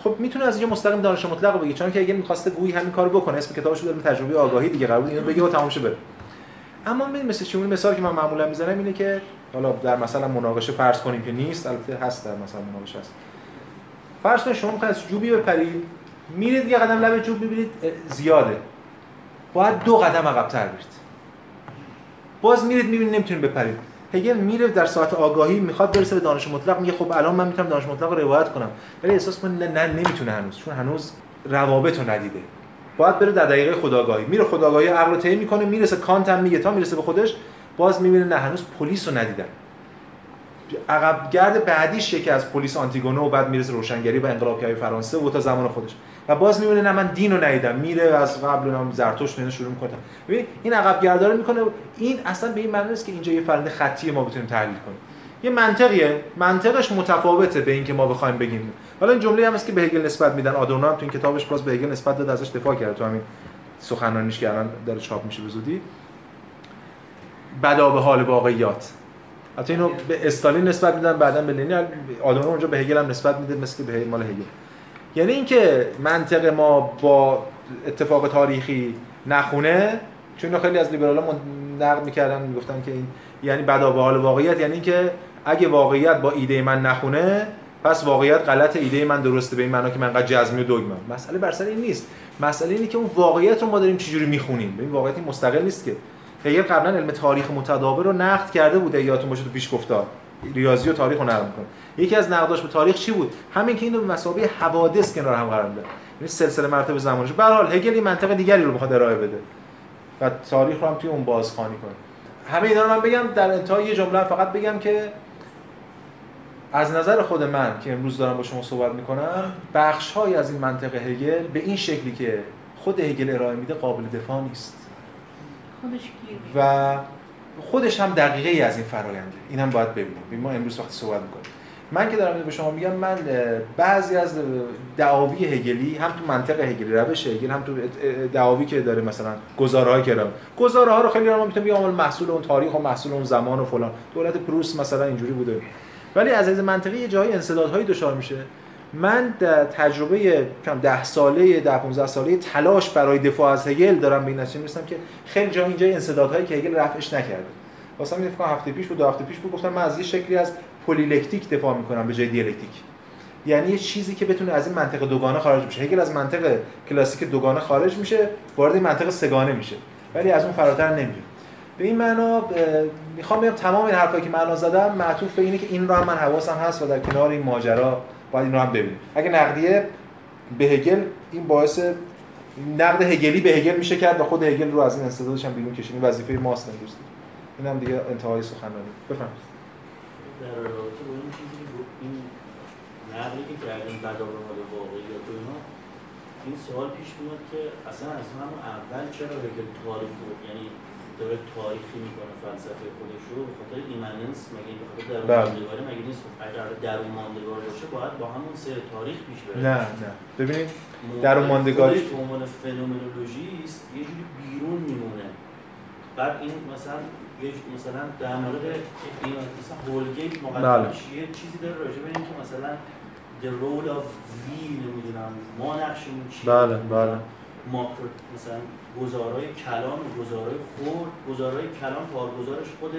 خب می‌تونه از اینجا مستقیم دانش مطلق بگه. چون که اگه می‌خواسته گویی همین کارو بکنه اسم کتابش رو تجربه آگاهی دیگه بود اینو بگه و تمام شه بره. اما ببین مثل چون مثال که من معمولا می‌زنم اینه که حالا در مثلا مناقشه فرض کنیم که نیست البته هست در مثلا مناقشه هست. فرض کنید شما می‌خواید از جوبی بپرید میرید یه قدم لب جوب می‌بینید زیاده. باید دو قدم عقب‌تر برید. باز میرید می‌بینید نمی‌تونید بپرید. هگل میره در ساعت آگاهی می‌خواد برسه به دانش مطلق میگه خب الان من می‌تونم دانش مطلق رو روایت کنم. ولی احساس کنه نه, نمی‌تونه هنوز چون هنوز روابط رو ندیده. باید بره در دقیقه خداگاهی. میره خداگاهی عقل رو طی می‌کنه می‌رسه کانت هم میگه تا می‌رسه به خودش باز می‌بینه نه هنوز پلیس رو ندیدن. عقب گرد بعدیش یکی از پلیس آنتیگونه و بعد می‌رسه روشنگری و انقلابگری فرانسه و تا زمان خودش. و باز می‌بینه نه من دین رو ندیدم میره از قبل نام زرتشت نه شروع می‌کنه. ببین این عقب گرداره می‌کنه این اصلا به این معنی نیست که اینجا یه فرند خطی ما بتونیم تحلیل کنیم. یه منطقیه منطقش متفاوته به اینکه ما بخوایم بگیم. حالا این جمله هم است که به هگل نسبت میدن. آدورنو تو این کتابش باز به هگل نسبت داد ازش دفاع کرده. تو همین سخنرانیش که الان داره چاپ میشه به زودی. بدا به حال واقعیات. حتی اینو به استالین نسبت میدن بعدا به لنین آدورنو اونجا به هگل هم نسبت میده مثل به مال هگل. یعنی اینکه منطق ما با اتفاق تاریخی نخونه چون خیلی از لیبرال‌ها نقد می‌کردن می‌گفتن که این یعنی بدا به حال واقعیت یعنی اینکه اگه واقعیت با ایده من نخونه پس واقعیت غلط ایده من درسته به این معنا که من انقدر جزمی و دوگمم مسئله بر این نیست. مسئله اینه که اون واقعیت رو ما داریم چجوری می‌خونیم. این واقعیت مستقل نیست که. هگل قبلا علم تاریخ متداول رو نقد کرده بود یادتون باشه تو پیش گفتار ریاضی و تاریخ رو نقد یکی از نقداش به تاریخ چی بود؟ همین که اینو به مسابقه حوادث کنار هم قرار میده. یعنی سلسله مراتب زمانش. به هر حال هگل این منطق دیگری رو می‌خواد ارائه بده. و تاریخ رو هم توی اون بازخوانی کنه. همه اینا رو من بگم در انتهای یه جمله فقط بگم که از نظر خود من که امروز دارم با شما صحبت می‌کنم بخش از این منطق هگل به این شکلی که خود هگل ارائه میده قابل دفاع نیست. خودش و خودش هم دقیقه ای از این فراینده این هم باید ببینیم. ما امروز وقتی صحبت می‌کنیم. من که دارم به شما میگم من بعضی از دعاوی هگلی هم تو منطق هگلی روش هگل هم تو دعاوی که داره مثلا گزارهای کردم گزاره ها رو خیلی ما می‌تونیم بگیم محصول اون تاریخ و محصول اون زمان و فلان. دولت پروس مثلا اینجوری بوده. ولی از از منطقی یه جایی انسدادهایی دچار میشه. من در تجربه کم 10 ساله 10 15 ساله تلاش برای دفاع از هگل دارم به این نتیجه می‌رسم که خیلی جا اینجا انسدادهایی که هگل رفعش نکرده. واسه من فکر هفته پیش بود دو هفته پیش بود گفتم من از یه شکلی از پلی‌لکتیک دفاع می‌کنم به جای دیالکتیک. یعنی یه چیزی که بتونه از این منطق دوگانه خارج بشه. هگل از منطق کلاسیک دوگانه خارج میشه وارد منطق سه‌گانه میشه. ولی از اون فراتر نمیره به این معنا می‌خوام بگم تمام این حرفایی که من زدم معطوف به اینه که این هم من حواسم هست و در کنار این ماجرا باید این رو هم ببینیم. اگه نقدیه به هگل این باعث نقد هگلی به هگل میشه کرد و خود هگل رو از این استعدادش هم بیرون کشید وظیفه ماست امروز. این هم دیگه انتهای سخنرانی. بفرمایید. در رابطه با این چیزی که این نقلی که کردیم بعد حال واقعیت و اینا این سوال پیش میاد که اصلا از همون اول چرا هگل تاریخ یعنی داره تاریخی می‌کنه فلسفه خودش رو به خاطر ایمننس مگه به خاطر درون بله. مگه نیست اگر درون ماندگار باشه باید با همون سر تاریخ پیش بره. نه نه. ببینید درون ماندگاری به عنوان فنومنولوژیست یه جوری بیرون میمونه. بعد این مثلا مثلا در مورد این مثلا هولگیت بله. یه چیزی داره راجع به اینکه مثلا the role of we نمی‌دونم ما نقشمون چیه؟ بله بله. ماکرو مثلا گزارای کلام و گزارای خورد گزارای کلام کارگزارش خود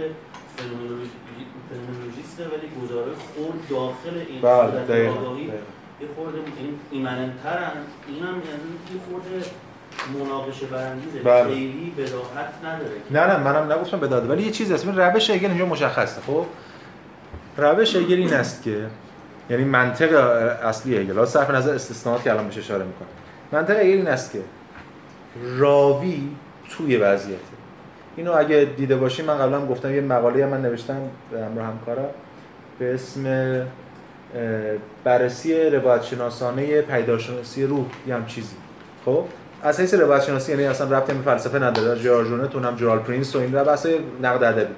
فنومنولوژیسته ولی گزارای خورد داخل این بله آگاهی یه خورده این ایمننترن. این هم یعنی یه خورده مناقشه برانگیزه. بله. خیلی بداهت نداره نه نه منم نگفتم به داده ولی یه چیز هست. روش هگل اینجا مشخصه خب؟ روش هگل این است که یعنی منطق اصلی هگل صرف نظر استثناءات که الان بهش اشاره می‌کنه. منطق هگل این است که راوی توی وضعیته. اینو اگه دیده باشی من قبلا هم گفتم یه مقاله من نوشتم به همراه همکارم به اسم بررسی روایت شناسانه پیداشناسی روح. یه هم چیزی. خب؟ حیث روایت شناسی یعنی اصلا ربطی به فلسفه نداره. جورجونت اونم جرال پرینس و این بحث نقد ادبی.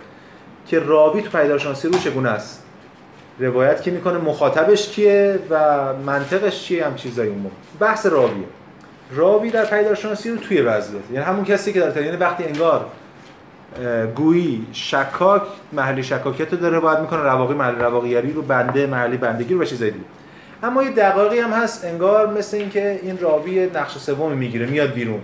که راوی تو پیداشناسی روح چگونه است؟ روایت که می‌کنه مخاطبش کیه و منطقش چیه؟ هم چیزایی اون. بحث راویه. راوی در پیداشناسی رو توی وضعیت. یعنی همون کسی که در یعنی وقتی انگار گویی شکاک محلی شکاکیت رو داره روایت می‌کنه رواقی محلی رواقیگری رو بنده محلی بندگی رو و چیزایی دیگه. اما یه دقایقی هم هست انگار مثل اینکه این راوی نقش سوم می‌گیره میاد بیرون.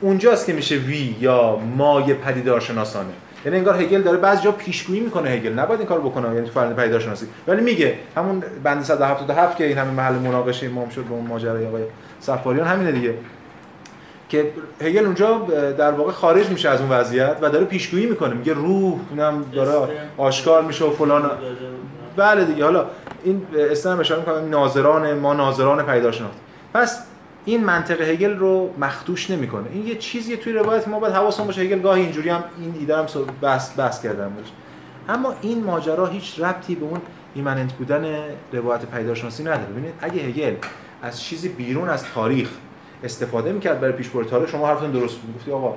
اونجاست که میشه وی یا مای پدیدارشناسانه. یعنی انگار هگل داره بعضی جا پیشگویی می‌کنه هگل. نباید این کارو بکنه یعنی تو فرآیند پدیدارشناسی. ولی میگه همون بند 177 که این همه محل مناقشه امام شد به اون ماجرای آقای صفاریان همینه دیگه. که هگل اونجا در واقع خارج میشه از اون وضعیت و داره پیشگویی می‌کنه. میگه روح اونم داره آشکار میشه و فلان. بله دیگه. حالا این استن اشاره می‌کنم ناظران ما ناظران پیداشناخت. پس این منطق هگل رو مخدوش نمی‌کنه. این یه چیزیه توی روایت. ما باید حواسمون باشه. هگل گاهی اینجوری هم این ایده هم بحث بحث کردم باشه. اما این ماجرا هیچ ربطی به اون immanent بودن روایت پدیدارشناسی نداره. ببینید اگه هگل از چیزی بیرون از تاریخ استفاده می‌کرد برای پیشبرد تاریخ شما حرفتون درست بود. گفتی آقا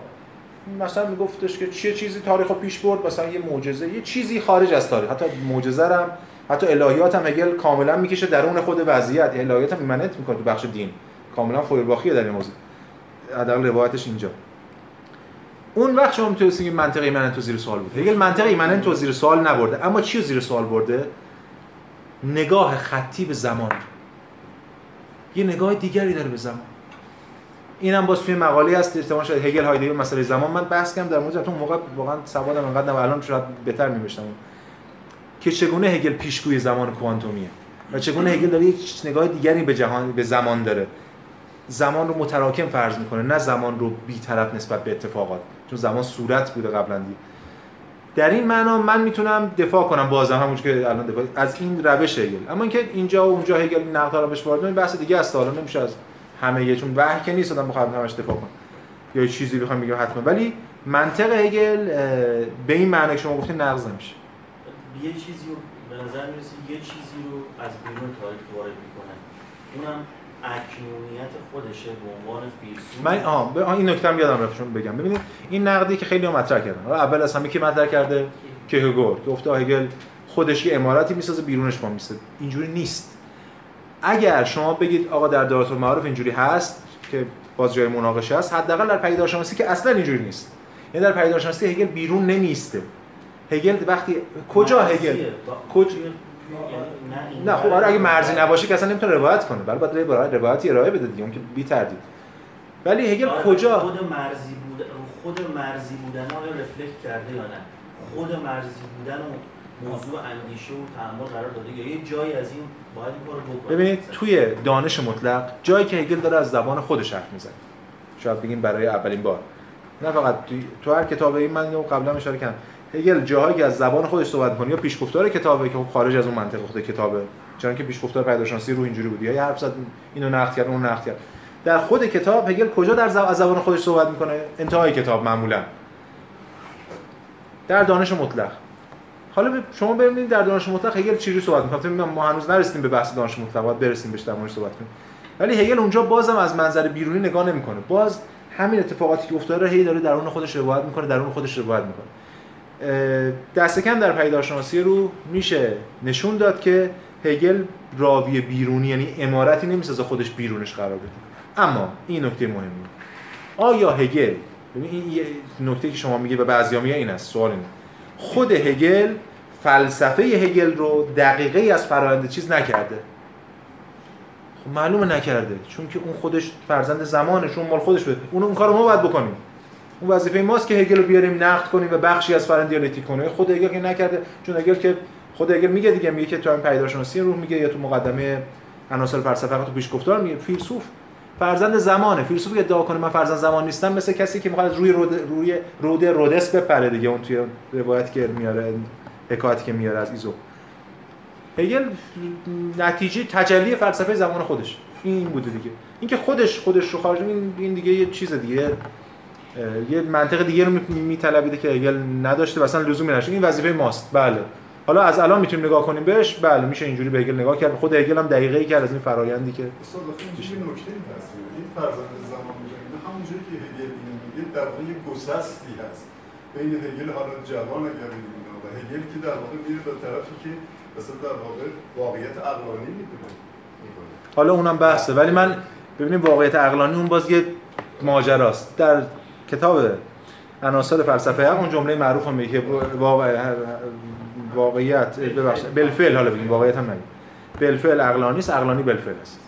مثلا میگفتش که چیه چیزی تاریخ رو پیش برد مثلا یه معجزه یه چیزی خارج از تاریخ. حتی معجزه هم حتی الهیات هم هگل کاملا می‌کشه درون خود وضعیت. الهیات هم immanent می‌کنه تو بخش دین. کاملا فویرباخیه در این موضوع. حداقل روایتش اینجا. اون وقت شما می‌تونید بگید منطق immanent تو زیر سوال بود هگل منطق immanent تو زیر سوال نبرده. اما چی زیر سوال برده؟ نگاه خطی به زمان. یه نگاه دیگری داره به زمان. اینم باز توی مقاله هست احتمال شاید هگل هایدگر مسئله زمان. من بحث کردم در مورد اون موقع واقعا سوادم انقدر نه الان شاید بهتر می‌نوشتم. که چگونه هگل پیشگوی زمان کوانتومیه؟ و چگونه هگل داره یک نگاه دیگری به جهان به زمان داره؟ زمان رو متراکم فرض می‌کنه نه زمان رو بی‌طرف نسبت به اتفاقات. چون زمان صورت بوده قبلا. در این معنا من می‌تونم دفاع کنم بازم همون که الان دفاع از این روش هگل. اما اینکه اینجا و اونجا هگل نقدها رو بهش وارد بحث دیگه است. حالا نمیشه از همه یه چون وحی که نیست آدم بخواد همش دفاع کنه. یا چیزی بخوام بگم حتما. ولی منطق هگل به این معنی که شما گفتین نقض نمیشه. یه چیزی رو به نظر می‌رسه یه چیزی رو از بیرون تاریخ وارد می‌کنه. اونم اکنونیت خودشه به عنوان فیلسوف من آه, آه این نکته هم یادم رفت بگم. ببینید این نقدی که خیلی مطرح کردن. اول از همه کی مطرح کرده؟ کیرکگور گفته هگل خودش یه اماراتی می‌سازه بیرونش ما می‌سازه. اینجوری نیست. اگر شما بگید آقا در دارات المعارف اینجوری هست که باز جای مناقشه است حداقل در پیدارشناسی که اصلا اینجوری نیست. یعنی در پیدارشناسی هگل بیرون نمیسته هگل وقتی کجا هگل؟ مرزیه. نه خب آره اگه مرزی نباشه که اصلا نمی‌تونه روایت کنه. بله باید روایت روایتی ارائه بده دیگه اون که بی تردید. ولی هگل آره، کجا؟ خود مرزی بودن خود مرزی بودن آیا رفلکت کرده یا نه؟ خود مرزی بودن و موضوع اندیشه و تحمل قرار داده یا یه جایی از این باید این کارو ببینید توی دانش مطلق جایی که هگل داره از زبان خودش حرف می‌زنه. شاید بگیم برای اولین بار. نه فقط تو هر کتاب این من قبلا اشاره کردم. هگل جاهایی که از زبان خودش صحبت می‌کنه یا پیشگفتار کتابه که خب خارج از اون منطق خود کتابه چون که پیشگفتار پیداشناسی رو اینجوری بود یا حرف زد اینو نقد کرد اون نقد کرد. در خود کتاب هگل کجا در زب... از زبان خودش صحبت می‌کنه؟ انتهای کتاب معمولا. در دانش مطلق. حالا شما ببینید در دانش مطلق هگل چجوری صحبت می‌کنه؟ ما هنوز نرسیدیم به بحث دانش مطلق باید برسیم بهش در صحبت کنیم. ولی هگل اونجا بازم از منظر بیرونی نگاه نمی‌کنه. باز همین اتفاقاتی که افتاده رو هی داره درون خودش روایت می‌کنه درون خودش روایت می‌کنه. دست کم در پیدارشناسی رو میشه نشون داد که هگل راوی بیرونی یعنی امارتی نمی‌سازه خودش بیرونش قرار بده. اما این نکته مهمی. آیا هگل ببین این نکته که شما میگه و بعضیا میگه این است سوال اینه. خود هگل فلسفه هگل رو دقیقه از فرآیند چیز نکرده. خب معلومه نکرده چون که اون خودش فرزند زمانش اون مال خودش بده اون اون کارو ما باید بکنیم. اون وظیفه ماست که هگل رو بیاریم نقد کنیم و بخشی از فرآیند دیالکتیک کنیم خود هگل که نکرده چون هگل که خود هگل میگه دیگه میگه که تو همین پیداشناسی روح میگه یا تو مقدمه عناصر فلسفه تو پیشگفتار میگه. فیلسوف فرزند زمانه. فیلسوفی که ادعا کنه من فرزند زمان نیستم مثل کسی که می‌خواد روی رود روی رود رودس بپره دیگه. اون توی روایت که میاره حکایتی که میاره از ایزو. هگل نتیجه تجلی فلسفه زمان خودش. این بوده دیگه. اینکه خودش خودش رو خارج این دیگه یه چیز دیگه. یه منطق دیگه رو میطلبیده که هگل نداشته و اصلا لزومی نداشته. این وظیفه ماست. بله. حالا از الان می‌تونیم نگاه کنیم بهش. بله میشه اینجوری به هگل نگاه کرد. خود هگل هم دقیقه ای کرد از این فرایندی که استاد اینجوری نکته این فرزند زمان میگه همونجوری که هگل اینو میگه در واقع یه گسستی هست. بین هگل حالا جوان اگر می‌بینه و هگل که در واقع میره به طرفی که مثلا در واقع واقعیت عقلانی می‌کنه. حالا اونم بحثه. ولی من ببینیم واقعیت عقلانی اون باز یه ماجراست. در کتاب عناصر فلسفه اون جمله معروف هم که واقع واقعیت ببخشید بالفعل حالا بگیم واقعیت هم نگیم. بالفعل عقلانی است عقلانی بالفعل است.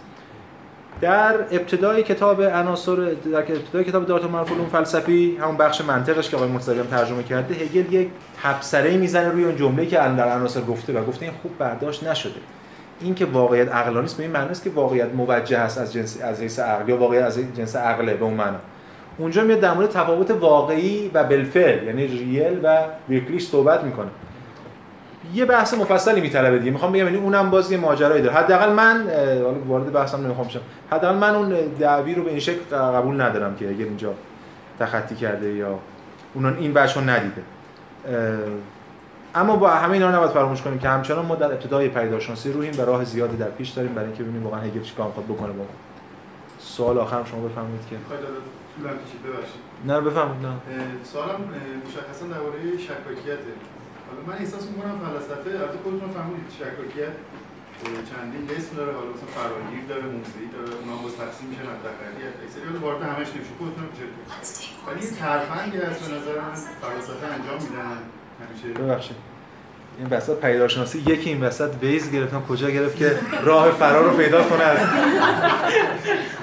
در ابتدای کتاب عناصر در ابتدای کتاب دارت معروف علوم فلسفی همون بخش منطقش که آقای مرتضوی هم ترجمه کرده هگل یک تبصره می‌زنه روی اون جمله که در عناصر گفته و گفته این خوب برداشت نشده. این که واقعیت عقلانی است به این معنی است که واقعیت موجه است از جنس از حیث عقل یا واقعیت از جنس عقله به اون معنا. اونجا میاد در مورد تفاوت واقعی و بالفعل یعنی ریل و ویرکلیش صحبت می‌کنه. یه بحث مفصلی میطلبه دیگه. می‌خوام بگم یعنی اونم باز یه ماجرایی داره. حداقل من حالا وارد بحثم نمی‌خوام شم حداقل من اون دعوی رو به این شکل قبول ندارم که اگر اینجا تخطی کرده یا اون این بچه ندیده. اما با همه اینا نباید فراموش کنیم که همچنان ما در ابتدای پیداشناسی رویم و راه زیادی در پیش داریم برای اینکه ببینیم واقعا هگل چیکار می‌خواد بکنه با سوال آخر شما بفرمایید که. طولانی کشید ببخشید. نه بفرمایید نه. سوالم مشخصا درباره شکاکیته. حالا من احساس می‌کنم فلسفه البته خودتون فهمیدید شکاکیت چندین اسم داره حالا مثلا فراگیر داره موسیقی داره اونا باز تقسیم میشن از تقریبا اکثری حالا وارد همش نمیشه خودتون میشه ولی یه ترفندی هست به نظر من فلسفه انجام میدن همیشه. ببخشید. این وسط پیداشناسی یکی این وسط ویز گرفتم کجا گرفت که راه فرار رو پیدا کنه؟ از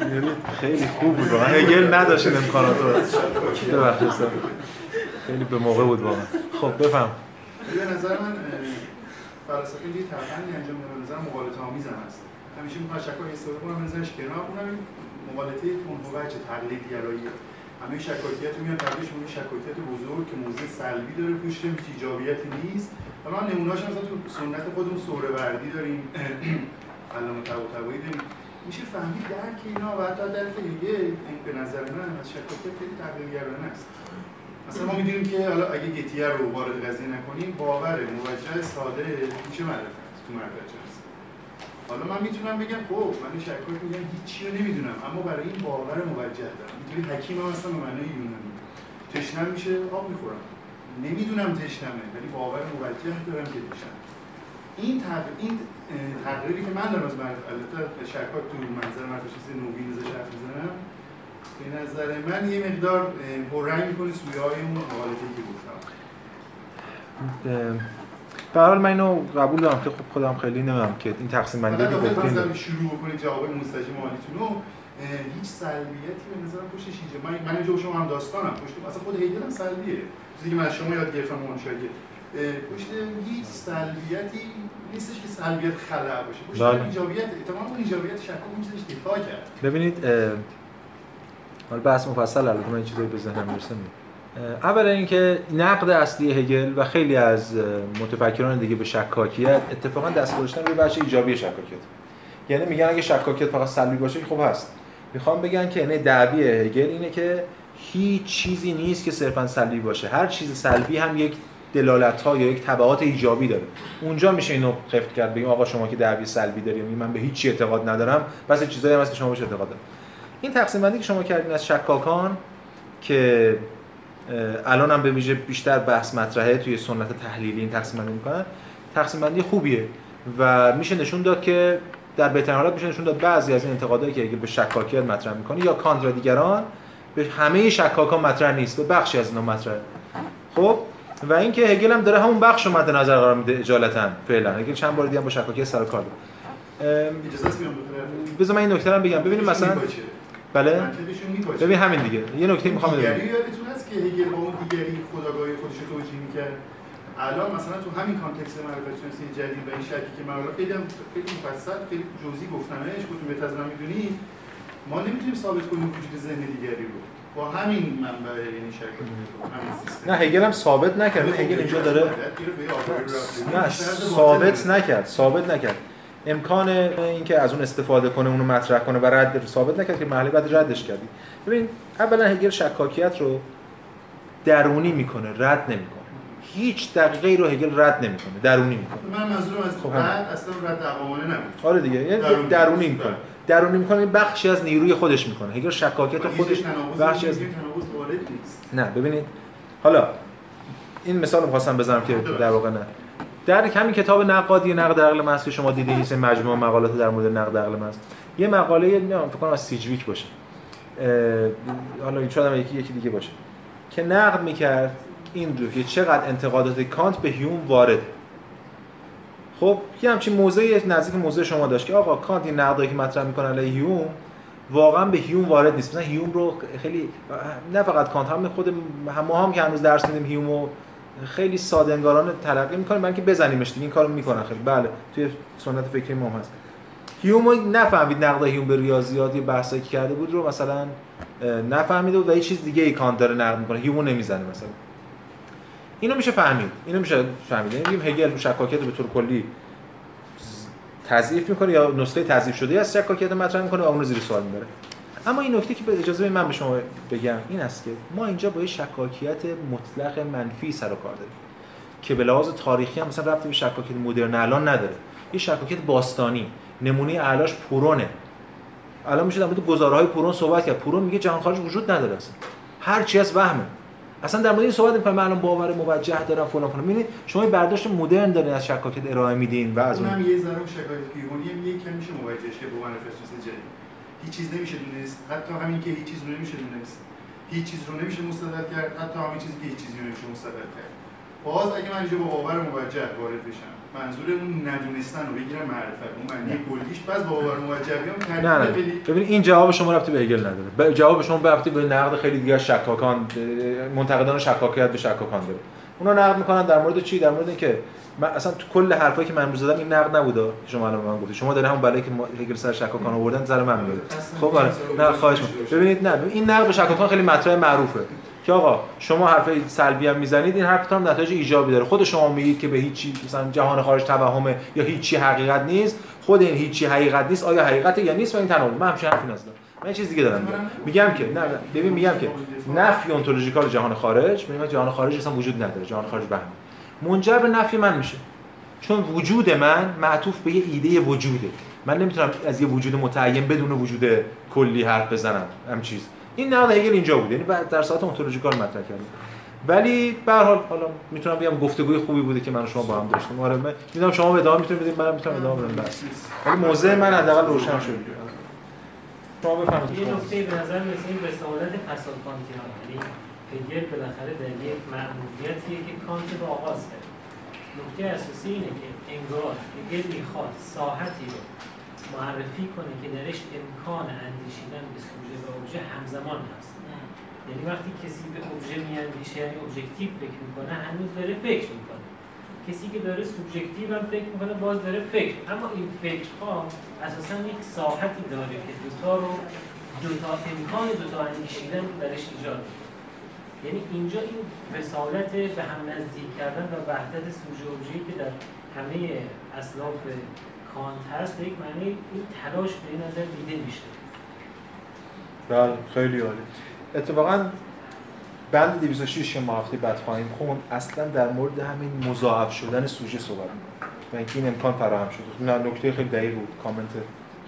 یعنی خیلی خوب بود واقعا. هگل نداشت این امکانات رو. خیلی به موقع بود واقعا. خب بفهم. به نظر من فلسفه یه ترفندی انجام میده به نظر مقالطه آمیز هم هست. همیشه می‌خوام شکای استفاده کنم بنظرش کنار اونم مقالطه تندروج تقلید گرایی همه شکاکیت میاد تبدیلش اون شکاکیت بزرگ که موضوع سلبی داره پوشش هیچ ایجابیتی نیست. و من نمونه‌اش مثلا تو سنت خودمون سوره وردی داریم. علامه طباطبایی داریم. میشه فهمید درک اینا و حتی درک دیگه. به نظر من از شکاکیت خیلی تقلیدگرانه است. مثلا ما می‌دونیم که حالا اگه گتیه رو وارد قضیه نکنیم باور موجه ساده میشه معرفت تو مرکز هست. حالا من می‌تونم بگم خب من شکاک میگم هیچی رو نمی‌دونم. اما برای این باور موجه دارم. اینطوری حکیم هم هستم به معنای یونانی. تشنم میشه آب می‌خورم. نمی‌دونم تشنمه ولی باور موجه دارم که تشنم این تغییر این تغییری که من دارم از معرفت البته شکاک تو منظر من چیز نوین ازش حرف می‌زنم. به نظر من یه مقدار پررنگ می‌کنه سویه های اون مقالطه‌ای که گفتم. به حال من اینو قبول دارم که خب خودم خیلی نمی‌دونم که این تقسیم بندی که گفتین شروع بکنید جواب مستجیب مالیتون رو هیچ سلبیتی به نظرم پشتش هیچ من من جو شما هم داستانم. پشت اصلا خود هیدل هم سلبیه. چیزی که من از شما یاد گرفتم منشاگه پشت هیچ سلبیتی نیستش که سلبیت خلأ باشه. پشت ایجابیت تمام اون ایجابیت شکل اون چیزش دفاع کرد. ببینید حالا بحث مفصل البته من این چیزایی به ذهنم می‌رسه اولا اینکه نقد اصلی هگل و خیلی از متفکران دیگه به شکاکیت اتفاقا دست گذاشتن روی بخش ایجابی شکاکیت. یعنی میگن اگه شکاکیت فقط سلبی باشه خب هست. می‌خوام بگن که یعنی دعوی هگل اینه که هیچ چیزی نیست که صرفا سلبی باشه. هر چیز سلبی هم یک دلالت ها یا یک تبعات ایجابی داره. اونجا میشه اینو خفت کرد بگیم آقا شما که دعوی سلبی داری من به هیچ اعتقاد ندارم. پس چیزایی هست که شما بهش اعتقاد دارید این تقسیم بندی که شما کردین از شکاکان که الان هم به ویژه بیشتر بحث مطرحه توی سنت تحلیلی این تقسیم بندی می‌کنن. تقسیم بندی خوبیه و میشه نشون داد که در بهترین حالت میشه نشون داد بعضی از این انتقادایی که اگه به شکاکیت مطرح می‌کنه یا کانت و دیگران به همه شکاکان مطرح نیست به بخشی از اینا مطرح. خب؟ و اینکه هگل هم داره همون بخش رو مد نظر قرار میده اجالتا فعلا. هگل چند بار دیگه هم با شکاکیت سر کار بذار من این نکته رو بگم. ببینیم مثلا بله. ببین همین دیگه. یه نکته می‌خوام بدونم یادتون هست که هگل با اون دیگری خداگاهی خودش رو توجیه می‌کرد؟ الان مثلا تو همین کانتکست معرفت شناسی جدید و این شکی که من خیلی خیلی مفصل خیلی جزئی گفتمش گفتم بهتر از من می‌دونید. ما نمی‌تونیم ثابت کنیم وجود ذهن دیگری رو. با همین منبع یعنی شکل همین سیستم. نه هگل هم ثابت نکرد. هگل اینجا داره نه ثابت نکرد ثابت نکرد. امکان اینکه از اون استفاده کنه اونو مطرح کنه و رد ثابت نکرد که محلی بعد ردش کردی. ببین اولا هگل شکاکیت رو درونی می‌کنه رد نمی‌کنه. هیچ دقیقه رو هگل رد نمی‌کنه درونی می‌کنه. من منظورم از خب، رد اصلا رد عوامانه نبود. آره دیگه یعنی درونی. درونی می‌کنه. درونی می‌کنه این بخشی از نیروی خودش می‌کنه. هگل شکاکیت خودش بخشی از نه ببینید. حالا این مثال رو خواستم بزنم که در واقع نه. در همین کتاب نقادی نقد عقل محض که شما دیدید این مجموعه مقالات در مورد نقد عقل محض یه مقاله نمی‌دونم فکر کنم از سیجویک باشه. حالا این شاید یکی یکی دیگه باشه. که نقد می‌کرد این رو که چقدر انتقادات کانت به هیوم وارد خب یه همچین موضعی نزدیک موضع شما داشت که آقا کانت این نقدایی که مطرح می‌کنه علیه هیوم واقعا به هیوم وارد نیست. مثلا هیوم رو خیلی نه فقط کانت هم خود ما هم که هنوز درس میدیم هیوم رو خیلی ساده انگارانه تلقی می‌کنیم برای اینکه بزنیمش دیگه. این کارو می‌کنن خیلی. بله توی سنت فکری ما هست. هیوم نفهمید نقد هیوم به ریاضیات یه بحثایی که کرده بود رو مثلا نفهمید و یه چیز دیگه ای کانت داره نقد می‌کنه. هیوم نمی‌زنه مثلا. اینو میشه فهمید. اینو میشه فهمید. یعنی هگل شکاکیت رو به طور کلی تضعیف می‌کنه یا نسخه تضعیف شده از شکاکیت مطرح می‌کنه و اون رو زیر سوال می‌بره. اما این نکته که به اجازه من به شما بگم این است که ما اینجا با شکاکیت مطلق منفی سر و کار داریم که به لحاظ تاریخی هم مثلا ربطی به شکاکیت مدرن الان نداره. یه شکاکیت باستانی. نمونه اعلاش پورونه الان میشه در مورد گزارهای پورون صحبت کرد. پورون میگه جهان خارج وجود نداره اصلا. هر چی از وهمه. اصلا در مورد این صحبت می‌کنیم من الان باور موجه دارم فلان فلان. ببینید شما یه برداشت مدرن دارین از شکاکیت ارائه میدین و از اون اونم یه ذره شکایت پیرونی هم یه کم میشه مواجهش که به عنوان فهرست جدید. هیچ چیز نمیشه دونست. حتی همین که هیچ چیز رو نمیشه دونست. هیچ چیز رو نمیشه مستدل کرد. حتی همین چیزی که هیچ چیزی رو نمیشه مستدل کرد. باز اگه من اینجا با باور موجه وارد بشم منظور اون ندونستن رو بگیرم معرفت اون معنی کلیش بعد با باور موجه بیام نه نه. ببین این جواب شما ربطی به هگل نداره ب- جواب شما ربطی به نقد خیلی دیگه از شکاکان منتقدان شکاکیت به شکاکان داره. اونا نقد می‌کنن در مورد چی؟ در مورد اینکه من اصلا تو کل حرفایی که من امروز زدم این نقد نبوده شما الان به من گفتید شما داره همون بلایی که ما- هگل سر شکاکان آوردن سر من میاد خب آره. نه خواهش می‌کنم. ببینید نه این نقد به شکاکان خیلی مطرح معروفه. که آقا شما حرف سلبی هم می‌زنید این حرفتون هم نتایج ایجابی داره. خود شما میگید که به هیچی مثلا جهان خارج توهمه یا هیچی حقیقت نیست. خود این هیچی حقیقت نیست آیا حقیقت یا نیست؟ و این تناقض من همچین حرفی نزدم. من چیز دیگه دارم میگم. میگم که نه ببین میگم که نفی ontological جهان خارج میگم جهان خارج اصلا وجود نداره. جهان خارج وهمه منجر به نفی من میشه. چون وجود من معطوف به یه ایده وجوده. من نمی‌تونم از یه وجود متعین بدون وجود کلی حرف بزنم. هم چیز. این نقد هگل اینجا بود یعنی در ساعت ontological مطرح کردیم. ولی به هر حال حالا می‌تونم بگم گفتگوی خوبی بوده که من و شما با هم داشتیم. آره من می‌دونم شما ادامه می‌تونید بدید منم می‌تونم ادامه بدم. بس ولی موضع من حداقل روشن شد شما بفرمایید. یه. نکته به نظر می‌رسه این رسالت پسال کانتیان یعنی هگل بالاخره در یک معمولیتیه که کانت رو آغاز کرد. نکته اساسی اینه که انگار هگل می‌خواد ساحتی رو معرفی کنه که درش امکان اندیشیدن به ابژه همزمان هست. یعنی وقتی کسی به ابژه میاندیشه یعنی ابژکتیو فکر می‌کنه هنوز داره فکر می‌کنه. کسی که داره سوبژکتیو هم فکر می‌کنه باز داره فکر. اما این فکرها اساسا یک ساحتی داره که دوتا رو دوتا امکان دوتا اندیشیدن رو درش ایجاد یعنی اینجا این رسالت به هم نزدیک کردن و وحدت سوژه ابژه‌ای که در همه اسلاف کانت هست به یک معنی این تلاش به نظر دیده میشه. بله خیلی عالی. اتفاقا بند 206 که ما هفته بعد خواهیم خون اصلا در مورد همین مضاعف شدن سوژه صحبت می‌کنه. و اینکه این امکان فراهم شده نه نکته خیلی دقیق بود. کامنت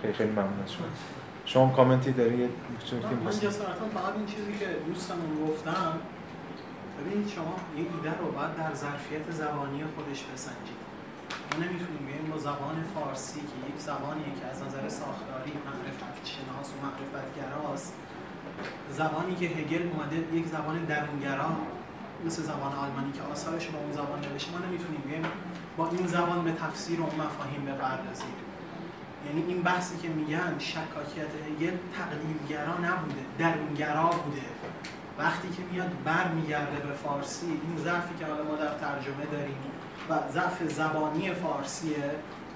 خیلی خیلی ممنون از شما. شما کامنتی داری؟ یه چیزی من؟ جسارتا فقط این چیزی که دوستمون گفتم ببینید شما یه ایده رو باید در ظرفیت زبانی خودش بسنجید. ما نمی‌تونیم بگیم با زبان فارسی که یک زبانیه که از نظر ساختاری معرفت شناس و معرفتگراست. زبانی که هگل اومده یک زبان درونگرا مثل زبان آلمانی که آثارش با اون زبان نوشته ما نمی‌تونیم بگیم با این زبان به تفسیر و مفاهیم بپردازیم. یعنی این بحثی که میگن شکاکیت هگل تقلیلگرا نبوده درونگرا بوده. وقتی که میاد بر میگرده به فارسی این ضعفی که حالا ما در ترجمه داریم و ضعف زبانی فارسیه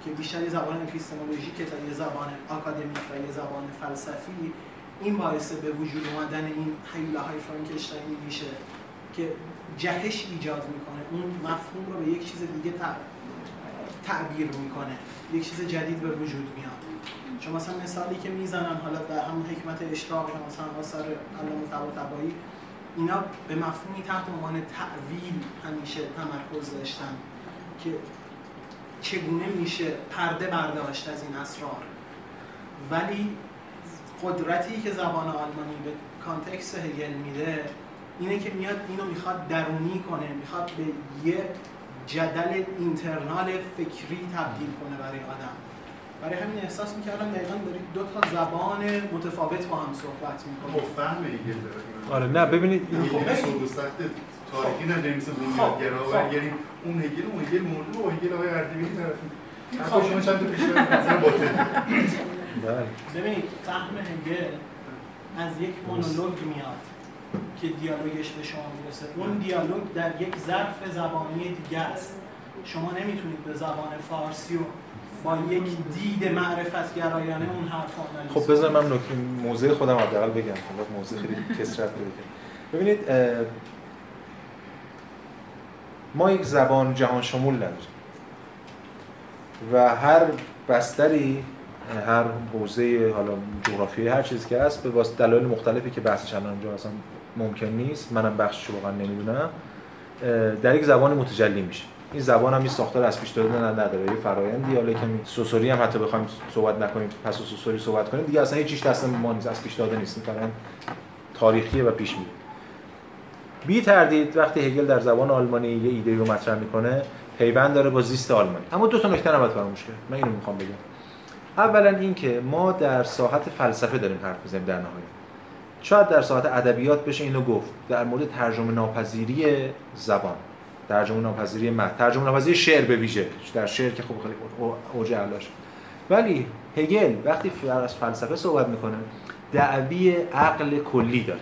که بیشتر یه زبان اپیستمولوژیکه تا یه زبان آکادمیک و یه زبان فلسفی این باعث به وجود اومدن این حیوله های فرانکشتاینی میشه که جهش ایجاد می‌کنه. اون مفهوم رو به یک چیز دیگه تعبیر می‌کنه. یک چیز جدید به وجود میاد. شما مثلا مثالی که می‌زنن حالا در همون حکمت اشراق یا مثلا آثار علامه طباطبایی اینا به مفهومی تحت عنوان تعویل همیشه تمرکز داشتن که چگونه میشه پرده برداشت از این اسرار. ولی قدرتی که زبان آلمانی به کانتکست هگل میده اینه که میاد اینو می‌خواد درونی کنه می‌خواد به یه جدل اینترنال فکری تبدیل کنه برای آدم. برای همین احساس می‌کردم دقیقا دارید دو تا زبان متفاوت با هم صحبت می‌کنید. خب فهم هگل آره نه ببینید این خب سود سخت تاریخی نداریم مثل بنیادگرا خب، برگردیم اون هگل اون هگل مرده و هگل آقای اردبیلی طرفی خب. شما چند تا باطل. بله. ببینید فهم هگل از یک مونولوگ میاد که دیالوگش به شما می‌رسه. اون دیالوگ در یک ظرف زبانی دیگه است. شما نمی‌تونید به زبان فارسی و با یک دید معرفت گرایانه اون حرف آنالیز خب بذار من نکته موضع خودم حداقل بگم. خب موضع خیلی کسرت بگم. ببینید ما یک زبان جهان شمول نداریم. و هر بستری هر حوزه حالا جغرافیایی هر چیزی که هست به واسطه دلایل مختلفی که بحثش الان اینجا اصلا ممکن نیست. منم بخشش واقعا نمی‌دونم. در یک زبان متجلی میشه. این زبان هم این ساختار از پیش داده نه- نداره. یه فرایندی حالا کمی سوسوری هم حتی بخوایم صحبت نکنیم پس سوسوری صحبت کنیم. دیگه اصلا هیچ دست ما نیست از پیش داده نیست. این فرایند تاریخیه و پیش میره. بی تردید وقتی هگل در زبان آلمانی یه ایده رو مطرح می‌کنه پیوند داره با زیست آلمانی. اما دو تا نکته نباید فراموش کرد. من اینو می‌خوام بگم. اولا اینکه ما در ساحت فلسفه داریم حرف می‌زنیم در نهایت. شاید در ساحت ادبیات بشه اینو گفت. در مورد ترجمه ناپذیری زبان. ترجمه ناپذیری متن. ترجمه ناپذیری شعر به ویژه. در شعر که خب خیلی اوج علاش ولی هگل وقتی از فلسفه صحبت می‌کنه دعوی عقل کلی داره.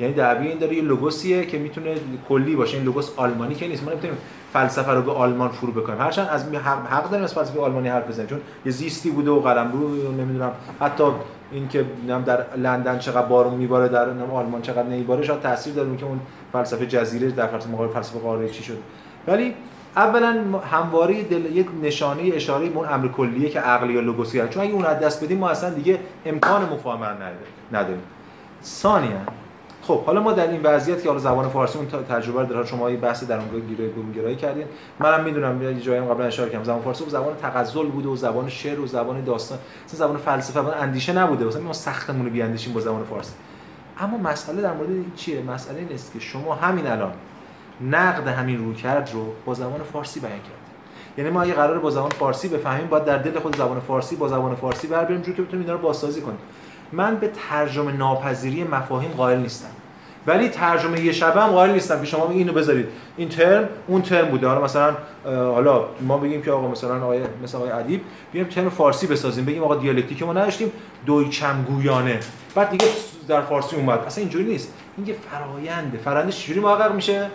یعنی دعوی این داره یه لوگوسیه که می‌تونه کلی باشه. این لوگوس آلمانی که نیست. ما نمی‌تونیم فلسفه رو به آلمان فرو بکنیم. هرچند از حق داریم از فلسفه آلمانی حرف بزنیم. چون یه زیستی بوده و قلمرو نمی‌دونم. حتی اینکه نمی‌دونم در لندن چقدر بارون میباره در آلمان چقدر نمیباره شاید تاثیر داره که اون فلسفه جزیره در فلسفه مقابل فلسفه قاره چی شد ولی اولا همواره دل یه نشانه اشاره اون امر کلیه که عقلی یا لوگوسی هست چون اگه اون رو از دست بدیم ما اصلا دیگه امکان مفاهمه رو نداریم. ثانیا خب حالا ما در این وضعیت که حالا زبان فارسی اون تجربه رو داره شما یه بحث در اونجا گیره گرایی کردین. منم می‌دونم یه جایی هم قبلا اشاره کردم زبان فارسی زبان تغزل بوده و زبان شعر و زبان داستان مثلا زبان فلسفه و اندیشه نبوده. مثلا ما سختمون رو بیاندیشیم با زبان فارسی. اما مسئله در مورد چیه؟ مسئله این است که شما همین الان نقد همین رویکرد رو با زبان فارسی بیان کردید یعنی ما اگه قرار با زبان فارسی بفهمیم باید در دل خود زبان فارسی با زبان فارسی بر بریم جور که بتونیم اینا رو بازسازی کنیم. من به ترجمه ناپذیری مفاهیم قائل نیستم. ولی ترجمه یه شبه هم قائل نیستم که شما اینو بذارید. این ترم اون ترم بوده. حالا مثلا حالا ما بگیم که آقا مثلا آقای مثلا آقای ادیب بیایم ترم فارسی بسازیم. بگیم آقا دیالکتیک ما نداشتیم. دویچم گویانه بعد دیگه در فارسی اومد. اصلا اینجوری نیست. این یه فراینده فرآیندش چجوری محقق میشه؟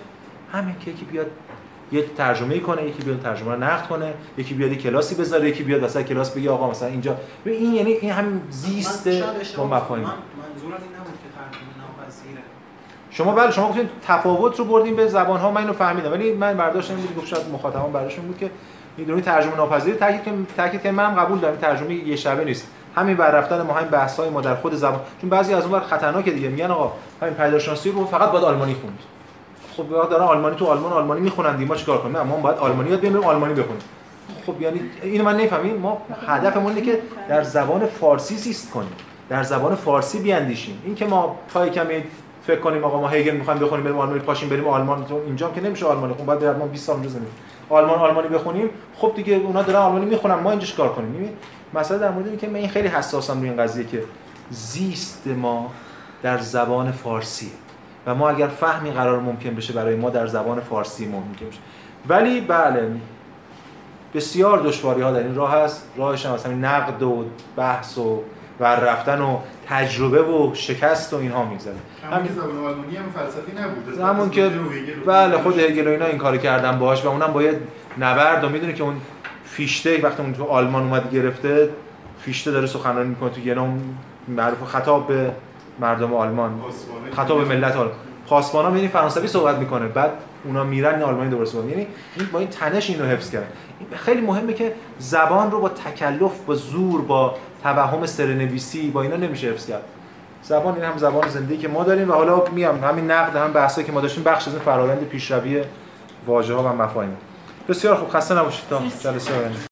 همین که یکی بیاد یه ترجمه کنه یکی بیاد ترجمه رو نقد کنه یکی بیاد کلاسی بذاره یکی بیاد وسط کلاس بگه آقا مثلا اینجا. این یعنی این همین زیست با مفاهیم. من منظورم این نبود شما بله شما گفتین تفاوت رو بردیم به زبان ها من اینو فهمیدم. ولی من برداشتم این بود شاید مخاطبان برداشتم بود که می‌دونی ترجمه ناپذیر تاکید که تاکید که منم قبول دارم ترجمه یه شبه نیست. همین بر رفتن ما همین بحث های ما در خود زبان. چون بعضی از اون ور خطرناکه دیگه. میگن آقا همین پیداشناسی رو فقط باید آلمانی خوند. خب واقعا دارن آلمانی تو آلمان آلمانی می‌خونن ما چیکار کنیم؟ ما باید آلمانی یاد بگیریم آلمانی بخونیم. خب یعنی اینو من نمی‌فهمم. ما هدفمون اینه که در زبان فارسی زیست کنیم. در زبان فارسی بیاندیشیم. این که ما پای کمی فکر کنیم آقا ما هگل می‌خوایم بخونیم بریم آلمانی پاشیم بریم آلمان. اینجا که نمیشه آلمانی باید بریم ما 20 سال اونجا زمین آلمان آلمانی بخونیم. خب دیگه اونا دارن آلمانی می‌خونن ما اینجا چیکار کنیم. ببین مثلا در مورد که من این خیلی حساسم روی این قضیه که زیست ما در زبان فارسی و ما اگر فهمی قرار ممکن بشه برای ما در زبان فارسی ممکن بشه. ولی بله بسیار دشواری ها در این راه هست. راهش هم مثلا نقد و بحث و ور رفتن و تجربه و شکست و اینها میگذره. همین. زبان آلمانی هم فلسفی نبود. همون که بله خود هگل و اینا این کارو کردن باهاش و اونم باید نبرد و می‌دونه که اون فیشته وقتی اون تو آلمان اومد گرفته فیشته داره سخنرانی می‌کنه تو یه معروف خطاب به مردم آلمان. خطاب به ملت آلمان. پاسبانا می‌بینی فرانسوی صحبت می‌کنه بعد اونا میرن آلمانی دوباره صحبت یعنی این با این تنش اینو حفظ کرد خیلی مهمه که زبان رو با تکلف با زور با توهم سرنویسی با اینا نمیشه حفظ کرد. زبان این هم زبان زندگی که ما داریم و حالا میام همین نقد هم بحثایی که ما داشتیم بخش از این فرآیند پیشروی واژه ها و مفاهیم. بسیار خوب. خسته نباشید تا جلسه